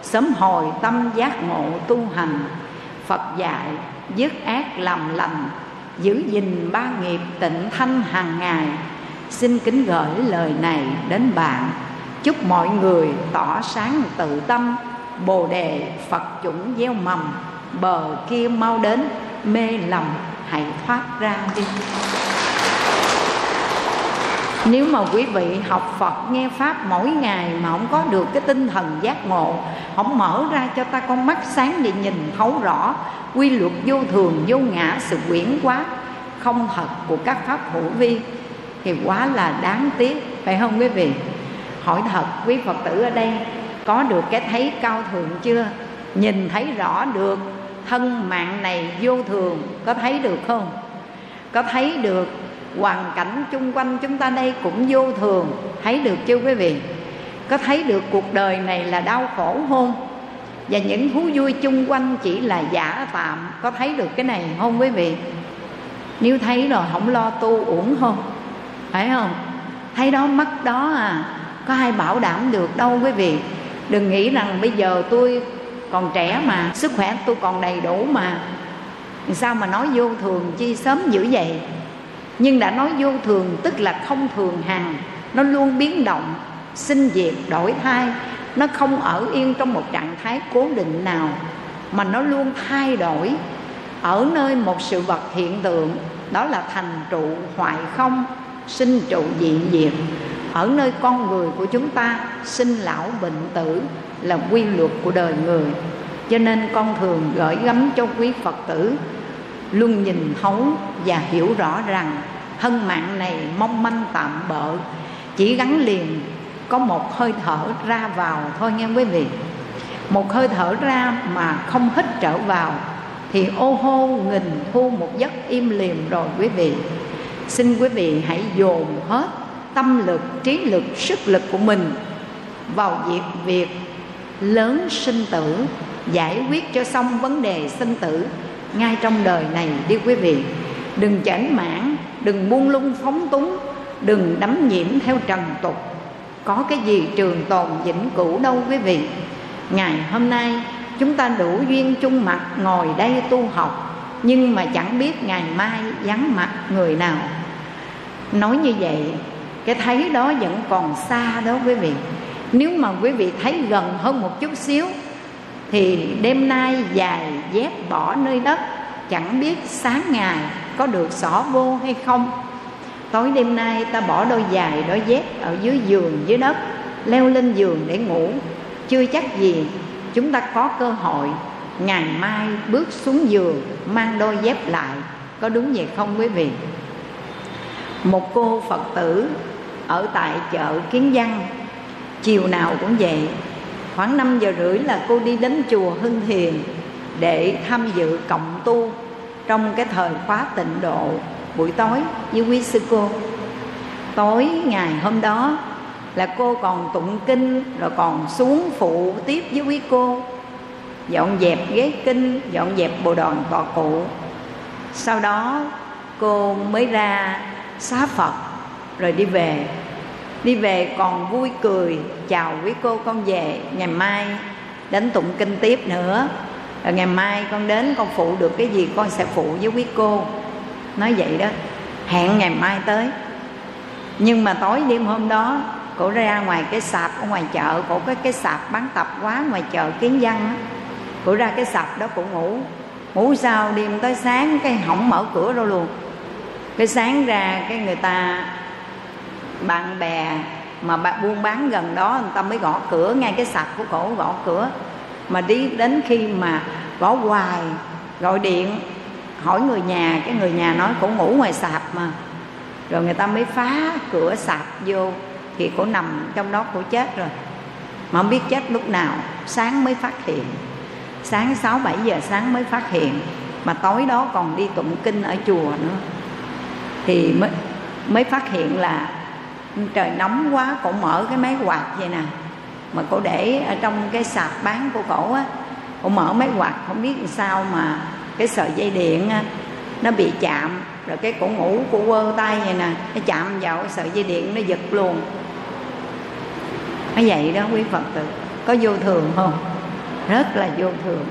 sớm hồi tâm giác ngộ tu hành. Phật dạy, dứt ác làm lành, giữ gìn ba nghiệp tịnh thanh hàng ngày. Xin kính gửi lời này đến bạn chúc mọi người tỏ sáng tự tâm. Bồ đề phật chủng gieo mầm. Bờ kia mau đến mê lầm hãy thoát ra đi. Nếu mà quý vị học Phật nghe Pháp mỗi ngày mà không có được cái tinh thần giác ngộ Không mở ra cho ta con mắt sáng để nhìn thấu rõ Quy luật vô thường, vô ngã, sự quyển quá Không thật của các Pháp hữu vi Thì quá là đáng tiếc, phải không quý vị? Hỏi thật quý Phật tử ở đây, Có được cái thấy cao thượng chưa? Nhìn thấy rõ được, thân mạng này vô thường, Có thấy được không? Có thấy được hoàn cảnh chung quanh chúng ta đây cũng vô thường, thấy được chưa quý vị? Có thấy được cuộc đời này là đau khổ không? Và những thú vui chung quanh chỉ là giả tạm, có thấy được cái này không quý vị? Nếu thấy rồi không lo tu uổng không? Phải không? Thấy đó, mất đó à có ai bảo đảm được đâu quý vị? Đừng nghĩ rằng bây giờ tôi còn trẻ mà, sức khỏe tôi còn đầy đủ mà. Sao mà nói vô thường chi sớm dữ vậy? Nhưng đã nói vô thường tức là không thường hằng. Nó luôn biến động, sinh diệt, đổi thay. Nó không ở yên trong một trạng thái cố định nào, mà nó luôn thay đổi. Ở nơi một sự vật hiện tượng, đó là thành trụ hoại không, sinh trụ diện diệt ở nơi con người của chúng ta, sinh lão bệnh tử là quy luật của đời người. Cho nên con thường gửi gắm cho quý phật tử, luôn nhìn thấu và hiểu rõ rằng thân mạng này mong manh tạm bợ. Chỉ gắn liền, có một hơi thở ra vào thôi nghe quý vị. Một hơi thở ra mà không hít trở vào, thì ô hô nghìn thu một giấc im liềm rồi quý vị. Xin quý vị hãy dồn hết tâm lực, trí lực, sức lực của mình vào việc việc lớn sinh tử, giải quyết cho xong vấn đề sinh tử ngay trong đời này đi quý vị. Đừng chảnh mãn, đừng buông lung phóng túng, đừng đắm nhiễm theo trần tục. Có cái gì trường tồn vĩnh cửu đâu quý vị. Ngày hôm nay, chúng ta đủ duyên chung mặt ngồi đây tu học, nhưng mà chẳng biết ngày mai vắng mặt người nào. Nói như vậy cái thấy đó vẫn còn xa đó quý vị. Nếu mà quý vị thấy gần hơn một chút xíu, thì đêm nay dài dép bỏ nơi đất, chẳng biết sáng ngày có được xỏ vô hay không. Tối đêm nay ta bỏ đôi giày, đôi dép ở dưới giường, dưới đất, leo lên giường để ngủ. Chưa chắc gì chúng ta có cơ hội ngày mai bước xuống giường, mang đôi dép lại. Có đúng vậy không quý vị? Một cô phật tử ở tại chợ kiến văn. Chiều nào cũng vậy, khoảng 5 giờ rưỡi là cô đi đến chùa Hưng thiền để tham dự cộng tu trong cái thời khóa tịnh độ buổi tối với quý sư cô. Tối ngày hôm đó là cô còn tụng kinh rồi còn xuống phụ tiếp với quý cô. Dọn dẹp ghế kinh, dọn dẹp bộ đoàn tọa cụ. Sau đó cô mới ra xá phật rồi đi về. Đi về còn vui cười, chào quý cô con về. Ngày mai đến tụng kinh tiếp nữa. Rồi ngày mai con đến con phụ được cái gì con sẽ phụ với quý cô. Nói vậy đó, hẹn ngày mai tới. Nhưng mà tối đêm hôm đó, cổ ra ngoài cái sạp ở ngoài chợ, cổ có cái sạp bán tập quá ngoài chợ kiến văn á. Cổ ra cái sạp đó cổ ngủ. Ngủ sao đêm tới sáng cái hỏng mở cửa đâu luôn. Cái sáng ra cái người ta bạn bè mà bạn buôn bán gần đó, người ta mới gõ cửa, ngay cái sạp của cổ gõ cửa. Mà đi đến khi mà gõ hoài, gọi điện, hỏi người nhà, cái người nhà nói cổ ngủ ngoài sạp mà. Rồi người ta mới phá cửa sạp vô, thì cổ nằm trong đó, cổ chết rồi. Mà không biết chết lúc nào, sáng mới phát hiện. Sáng 6 7 giờ sáng mới phát hiện. Mà tối đó còn đi tụng kinh ở chùa nữa. Thì mới mới phát hiện là trời nóng quá cổ mở cái máy quạt vậy nè. Mà cổ để ở trong cái sạp bán của cổ á cổ mở máy quạt không biết làm sao mà cái sợi dây điện á, nó bị chạm. Rồi cái cổ ngủ cổ quơ tay vậy nè nó chạm vào cái sợi dây điện nó giật luôn. Nó vậy đó quý phật tử. Có vô thường không? Rất là vô thường.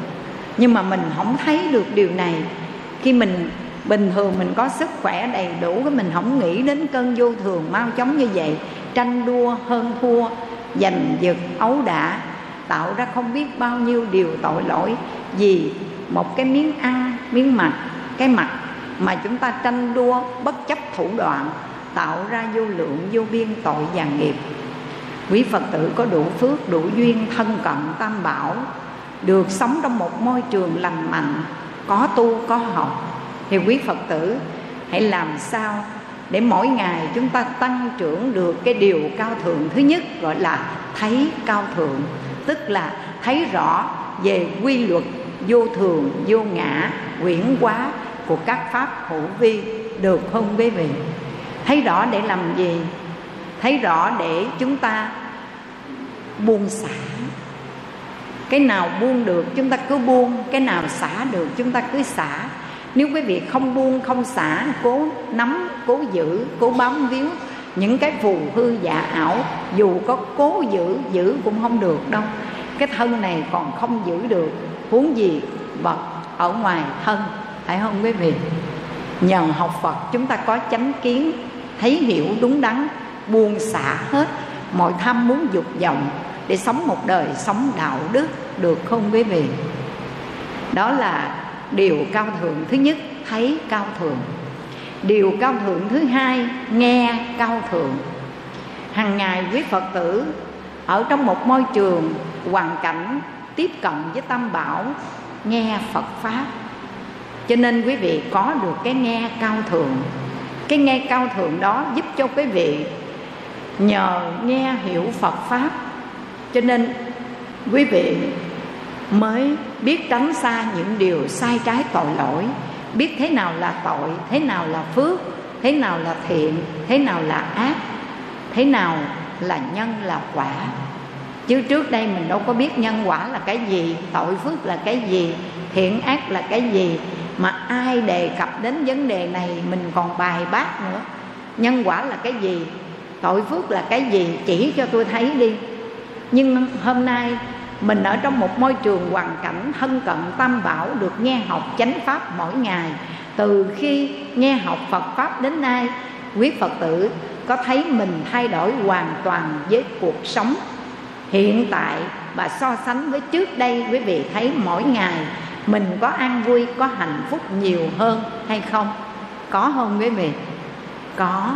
Nhưng mà mình không thấy được điều này. Khi mình bình thường mình có sức khỏe đầy đủ, cái mình không nghĩ đến cơn vô thường, mau chóng như vậy. Tranh đua, hơn thua, giành giật, ấu đả, tạo ra không biết bao nhiêu điều tội lỗi. Vì một cái miếng ăn, miếng mặt, cái mặt mà chúng ta tranh đua bất chấp thủ đoạn, tạo ra vô lượng, vô biên tội và nghiệp. Quý phật tử có đủ phước, đủ duyên thân cận tam bảo, được sống trong một môi trường lành mạnh, có tu, có học thì quý phật tử, hãy làm sao để mỗi ngày chúng ta tăng trưởng được cái điều cao thượng thứ nhất, gọi là thấy cao thượng. Tức là thấy rõ về quy luật vô thường, vô ngã quyển quá của các pháp hữu vi được không quý vị? Thấy rõ để làm gì? Thấy rõ để chúng ta buông xả. Cái nào buông được, chúng ta cứ buông. Cái nào xả được, chúng ta cứ xả nếu quý vị không buông, không xả, cố nắm, cố giữ, cố bám víu những cái phù hư giả ảo, dù có cố giữ giữ cũng không được đâu. Cái thân này còn không giữ được, huống gì vật ở ngoài thân, phải không quý vị? Nhờ học phật chúng ta có chánh kiến, thấy hiểu đúng đắn, buông xả hết mọi tham muốn dục vọng để sống một đời sống đạo đức, được không quý vị? Đó là điều cao thượng thứ nhất, thấy cao thượng. Điều cao thượng thứ hai, nghe cao thượng. Hàng ngày quý phật tử, ở trong một môi trường hoàn cảnh tiếp cận với tam bảo, nghe phật pháp. Cho nên quý vị có được cái nghe cao thượng. Cái nghe cao thượng đó giúp cho quý vị nhờ nghe hiểu phật pháp. Cho nên quý vị mới biết tránh xa những điều sai trái tội lỗi, biết thế nào là tội, thế nào là phước, thế nào là thiện, thế nào là ác, thế nào là nhân là quả. Chứ trước đây mình đâu có biết nhân quả là cái gì, tội phước là cái gì, thiện ác là cái gì, mà ai đề cập đến vấn đề này mình còn bài bác nữa. Nhân quả là cái gì, tội phước là cái gì chỉ cho tôi thấy đi. Nhưng hôm nay mình ở trong một môi trường hoàn cảnh thân cận tam bảo được nghe học chánh pháp mỗi ngày. Từ khi nghe học phật pháp đến nay, quý phật tử có thấy mình thay đổi hoàn toàn với cuộc sống hiện tại và so sánh với trước đây, quý vị thấy mỗi ngày mình có an vui, có hạnh phúc nhiều hơn hay không? Có không quý vị? Có.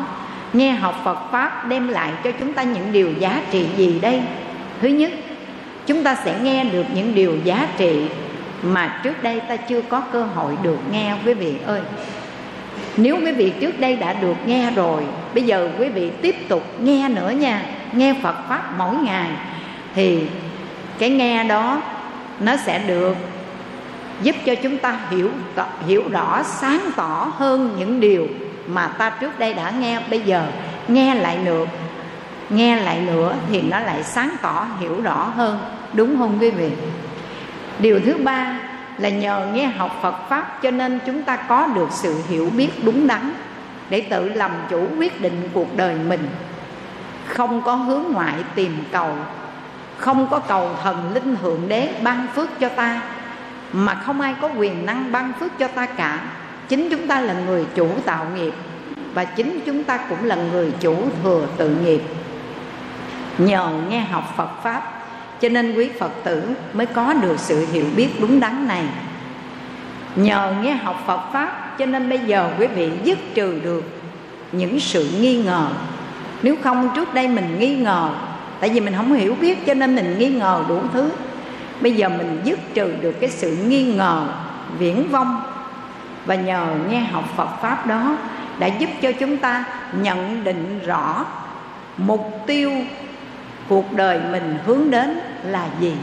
Nghe học phật pháp đem lại cho chúng ta những điều giá trị gì đây? Thứ nhất chúng ta sẽ nghe được những điều giá trị mà trước đây ta chưa có cơ hội được nghe, quý vị ơi. Nếu quý vị trước đây đã được nghe rồi, bây giờ quý vị tiếp tục nghe nữa nha. Nghe phật pháp mỗi ngày, thì cái nghe đó, nó sẽ được giúp cho chúng ta hiểu hiểu rõ, sáng tỏ hơn những điều mà ta trước đây đã nghe. Bây giờ, nghe lại nữa nghe lại nữa thì nó lại sáng tỏ, hiểu rõ hơn. Đúng không quý vị? Điều thứ ba là nhờ nghe học phật pháp cho nên chúng ta có được sự hiểu biết đúng đắn để tự làm chủ quyết định cuộc đời mình. Không có hướng ngoại tìm cầu, không có cầu thần linh thượng đế ban phước cho ta, mà không ai có quyền năng ban phước cho ta cả. Chính chúng ta là người chủ tạo nghiệp, và chính chúng ta cũng là người chủ thừa tự nghiệp nhờ nghe học phật pháp, cho nên quý phật tử mới có được sự hiểu biết đúng đắn này. Nhờ nghe học phật pháp, cho nên bây giờ quý vị dứt trừ được những sự nghi ngờ. Nếu không, trước đây mình nghi ngờ, tại vì mình không hiểu biết, cho nên mình nghi ngờ đủ thứ. Bây giờ mình dứt trừ được cái sự nghi ngờ viễn vong. Và nhờ nghe học phật pháp đó đã giúp cho chúng ta nhận định rõ mục tiêu cuộc đời mình hướng đến là gì?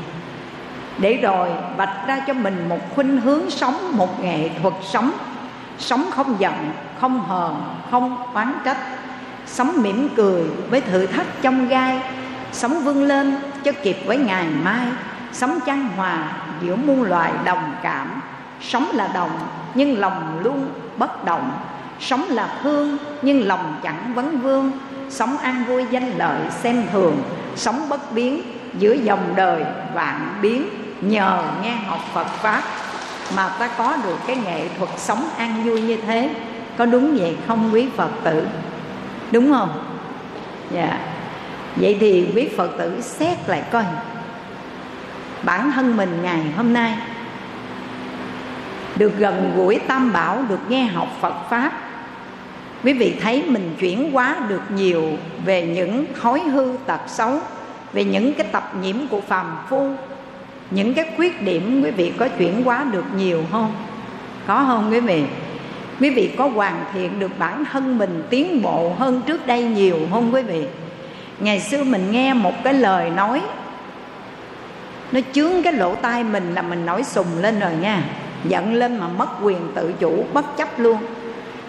Để rồi vạch ra cho mình một khuynh hướng sống, một nghệ thuật sống. Sống không giận, không hờn, không oán trách. Sống mỉm cười với thử thách trong gai. Sống vươn lên cho kịp với ngày mai. Sống chan hòa giữa muôn loài đồng cảm. Sống là đồng, nhưng lòng luôn bất động. Sống là thương, nhưng lòng chẳng vấn vương sống an vui danh lợi xem thường, sống bất biến giữa dòng đời vạn biến nhờ nghe học Phật pháp. Mà ta có được cái nghệ thuật sống an vui như thế, có đúng vậy không quý Phật tử? Đúng không? Dạ. Vậy thì quý Phật tử xét lại coi. Bản thân mình ngày hôm nay được gần gũi tam bảo, được nghe học phật pháp quý vị thấy mình chuyển hóa được nhiều về những thói hư tật xấu, về những cái tập nhiễm của phàm phu. Những cái khuyết điểm quý vị có chuyển hóa được nhiều không? Có không quý vị? Quý vị có hoàn thiện được bản thân mình tiến bộ hơn trước đây nhiều không quý vị? Ngày xưa mình nghe một cái lời nói, nó chướng cái lỗ tai mình là mình nói sùng lên rồi nha. Giận lên mà mất quyền tự chủ, bất chấp luôn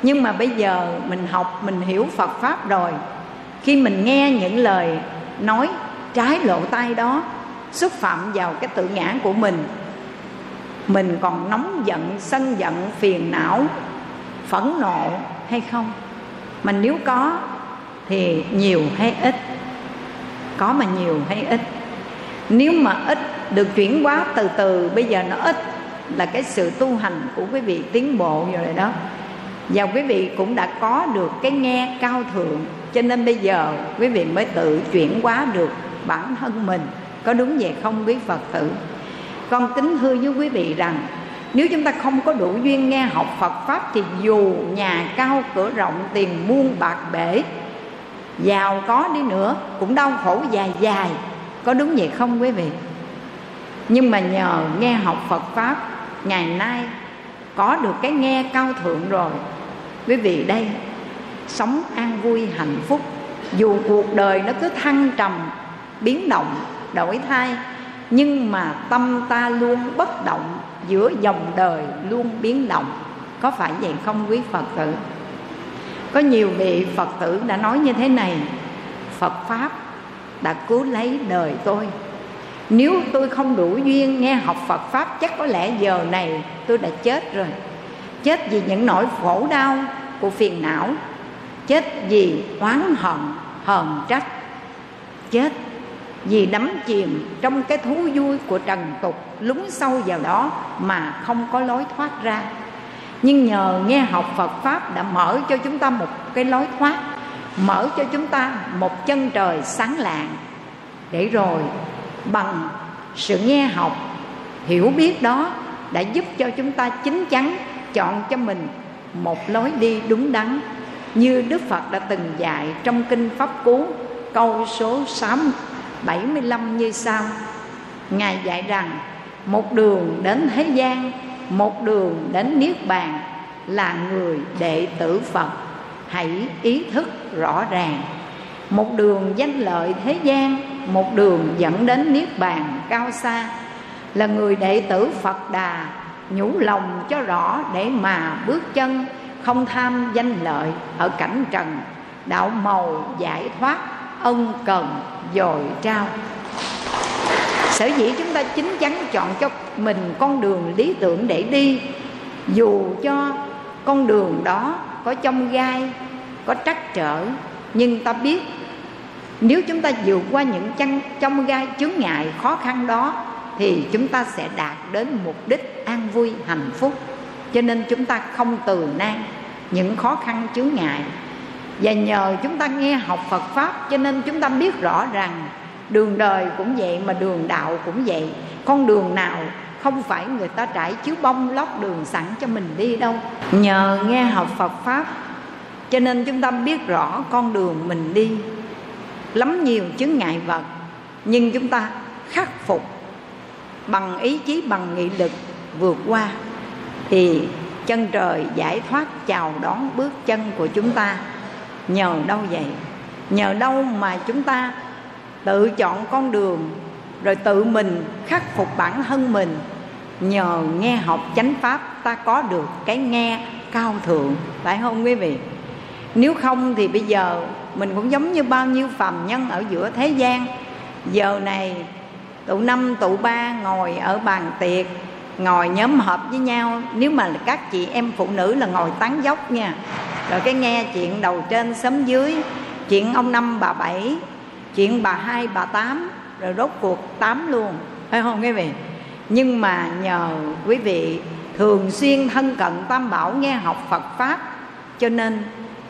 nhưng mà bây giờ mình học, mình hiểu phật pháp rồi. Khi mình nghe những lời nói trái lộ tay đó, xúc phạm vào cái tự ngã của mình mình còn nóng giận, sân giận, phiền não, phẫn nộ hay không? Mà nếu có, thì nhiều hay ít? Có mà nhiều hay ít? Nếu mà ít được chuyển hóa từ từ, bây giờ nó ít là cái sự tu hành của quý vị tiến bộ rồi đó và quý vị cũng đã có được cái nghe cao thượng. Cho nên bây giờ quý vị mới tự chuyển hóa được bản thân mình. Có đúng vậy không, quý phật tử? Con kính thưa với quý vị rằng, nếu chúng ta không có đủ duyên nghe học Phật Pháp Thì dù nhà cao cửa rộng tiền muôn bạc bể, Giàu có đi nữa cũng đau khổ dài dài. Có đúng vậy không, quý vị? Nhưng mà nhờ nghe học Phật Pháp, Ngày nay có được cái nghe cao thượng rồi. Quý vị đây Sống an vui hạnh phúc. Dù cuộc đời nó cứ thăng trầm Biến động, đổi thay Nhưng mà tâm ta luôn bất động Giữa dòng đời luôn biến động. Có phải vậy không quý Phật tử? Có nhiều vị Phật tử đã nói như thế này Phật Pháp đã cứu lấy đời tôi nếu tôi không đủ duyên nghe học Phật Pháp Chắc có lẽ giờ này tôi đã chết rồi. Chết vì những nỗi khổ đau của phiền não. Chết vì oán hận, hờn trách. Chết vì đắm chìm trong cái thú vui của trần tục Lúng sâu vào đó mà không có lối thoát ra. Nhưng nhờ nghe học Phật Pháp đã mở cho chúng ta một cái lối thoát Mở cho chúng ta một chân trời sáng lạng. Để rồi bằng sự nghe học, hiểu biết đó đã giúp cho chúng ta chín chắn chọn cho mình một lối đi đúng đắn, như Đức Phật đã từng dạy trong kinh Pháp Cú, câu số 6 75 như sau. Ngài dạy rằng, một đường đến thế gian, một đường đến niết bàn là người đệ tử Phật. Hãy ý thức rõ ràng, một đường danh lợi thế gian một đường dẫn đến niết bàn cao xa, là người đệ tử Phật Đà, nhủ lòng cho rõ để mà bước chân, không tham danh lợi ở cảnh trần, đạo màu giải thoát, ân cần dồi trao. Sở dĩ chúng ta chính chắn chọn cho mình con đường lý tưởng để đi, dù cho con đường đó có trong gai, có trắc trở, nhưng ta biết nếu chúng ta vượt qua những chăn trong gai chướng ngại khó khăn đó, thì chúng ta sẽ đạt đến mục đích an vui, hạnh phúc. Cho nên chúng ta không từ nan những khó khăn chướng ngại. Và nhờ chúng ta nghe học Phật pháp, cho nên chúng ta biết rõ rằng đường đời cũng vậy mà đường đạo cũng vậy. Con đường nào không phải người ta trải chiếu bông lót đường sẵn cho mình đi đâu. Nhờ nghe học Phật pháp, cho nên chúng ta biết rõ con đường mình đi lắm nhiều chứng ngại vật, nhưng chúng ta khắc phục bằng ý chí, bằng nghị lực vượt qua, thì chân trời giải thoát chào đón bước chân của chúng ta. Nhờ đâu vậy? Nhờ đâu mà chúng ta tự chọn con đường, rồi tự mình khắc phục bản thân mình? Nhờ nghe học chánh pháp ta có được cái nghe cao thượng. Phải không quý vị? Nếu không thì bây giờ mình cũng giống như bao nhiêu phàm nhân ở giữa thế gian. Giờ này, tụ năm, tụ ba ngồi ở bàn tiệc, ngồi nhóm họp với nhau. Nếu mà các chị em phụ nữ là ngồi tán dốc nha. Rồi cái nghe chuyện đầu trên sớm dưới, chuyện ông năm bà bảy, chuyện bà hai, bà tám, rồi rốt cuộc tám luôn. Phải không quý vị? Nhưng mà nhờ quý vị thường xuyên thân cận tam bảo nghe học phật pháp, cho nên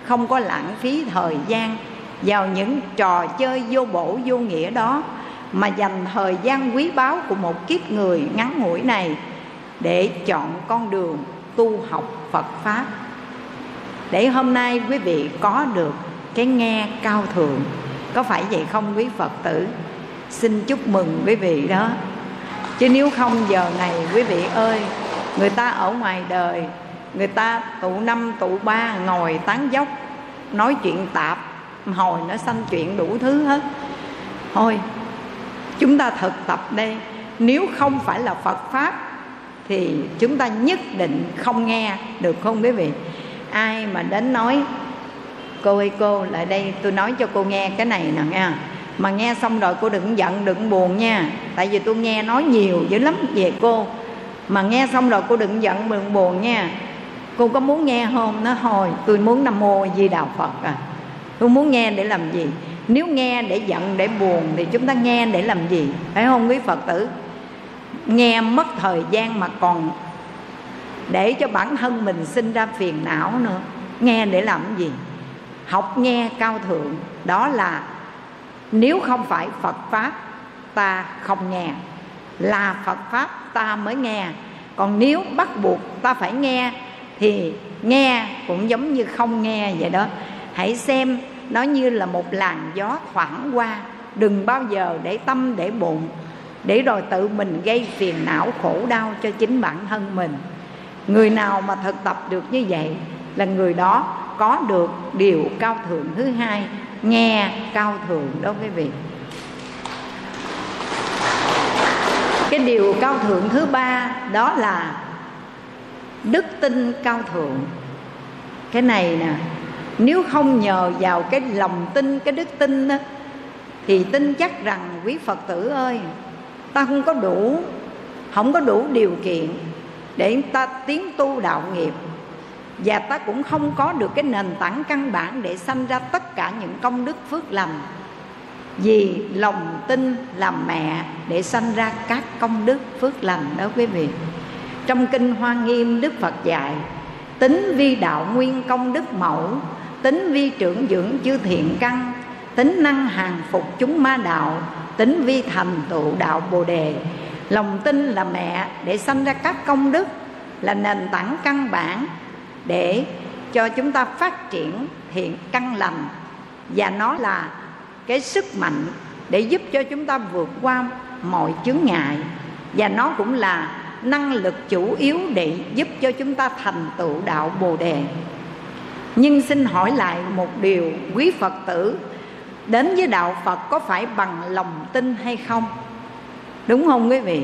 không có lãng phí thời gian vào những trò chơi vô bổ, vô nghĩa đó, mà dành thời gian quý báu của một kiếp người ngắn ngủi này để chọn con đường tu học Phật pháp. Để hôm nay quý vị có được cái nghe cao thượng. Có phải vậy không quý Phật tử? Xin chúc mừng quý vị đó. Chứ nếu không, giờ này quý vị ơi, người ta ở ngoài đời người ta tụ năm, tụ ba, ngồi tán dốc, nói chuyện tạp. Hồi nó sanh chuyện đủ thứ hết. Thôi, chúng ta thực tập đây. Nếu không phải là phật pháp, thì chúng ta nhất định không nghe được, không quý vị ai mà đến nói, cô ơi, cô, lại đây, tôi nói cho cô nghe cái này nè nha mà nghe xong rồi cô đừng giận, đừng buồn nha. Tại vì tôi nghe nói nhiều dữ lắm về cô. Mà nghe xong rồi cô đừng giận, đừng buồn nha cô có muốn nghe không? Nó hồi, tôi muốn nam mô di đà phật à. Tôi muốn nghe để làm gì? Nếu nghe để giận, để buồn thì chúng ta nghe để làm gì? Phải không quý phật tử? Nghe mất thời gian mà còn để cho bản thân mình sinh ra phiền não nữa. Nghe để làm gì? Học nghe cao thượng. Đó là nếu không phải phật pháp, ta không nghe. Là phật pháp, ta mới nghe. Còn nếu bắt buộc ta phải nghe thì nghe cũng giống như không nghe vậy đó. Hãy xem nó như là một làn gió thoảng qua, đừng bao giờ để tâm để bụng, để rồi tự mình gây phiền não khổ đau cho chính bản thân mình. Người nào mà thực tập được như vậy là người đó có được điều cao thượng thứ hai, nghe cao thượng đó quý vị. Cái điều cao thượng thứ ba đó là đức tin cao thượng. Cái này nè, nếu không nhờ vào cái lòng tin, cái đức tin đó thì tin chắc rằng quý phật tử ơi, ta không có đủ, không có đủ điều kiện để ta tiến tu đạo nghiệp. Và ta cũng không có được cái nền tảng căn bản để sanh ra tất cả những công đức phước lành. Vì lòng tin làm mẹ để sanh ra các công đức phước lành đó quý vị trong kinh hoa nghiêm, đức phật dạy, tính vi đạo nguyên công đức mẫu, tính vi trưởng dưỡng chư thiện căn, tính năng hàng phục chúng ma đạo, tính vi thành tựu đạo bồ đề. Lòng tin là mẹ để sanh ra các công đức, là nền tảng căn bản để cho chúng ta phát triển thiện căn lành. Và nó là cái sức mạnh để giúp cho chúng ta vượt qua mọi chướng ngại. Và nó cũng là năng lực chủ yếu để giúp cho chúng ta thành tựu đạo bồ đề. Nhưng xin hỏi lại một điều, quý phật tử, đến với đạo phật có phải bằng lòng tin hay không? Đúng không quý vị?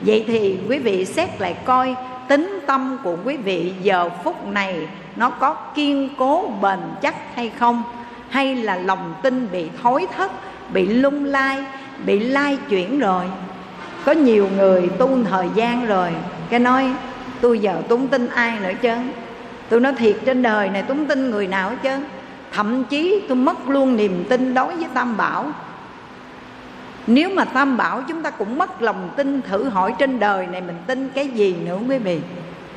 Vậy thì quý vị xét lại coi, tính tâm của quý vị giờ phút này nó có kiên cố, bền chắc hay không? Hay là lòng tin bị thối thất, bị lung lai, bị lai chuyển rồi? Có nhiều người tu thời gian rồi, cái nói, tôi giờ tôi tin ai nữa chứ? Tôi nói, thiệt trên đời này tôi tin người nào hết thậm chí tôi mất luôn niềm tin đối với tam bảo. Nếu mà tam bảo chúng ta cũng mất lòng tin thử hỏi trên đời này mình tin cái gì nữa quý vị?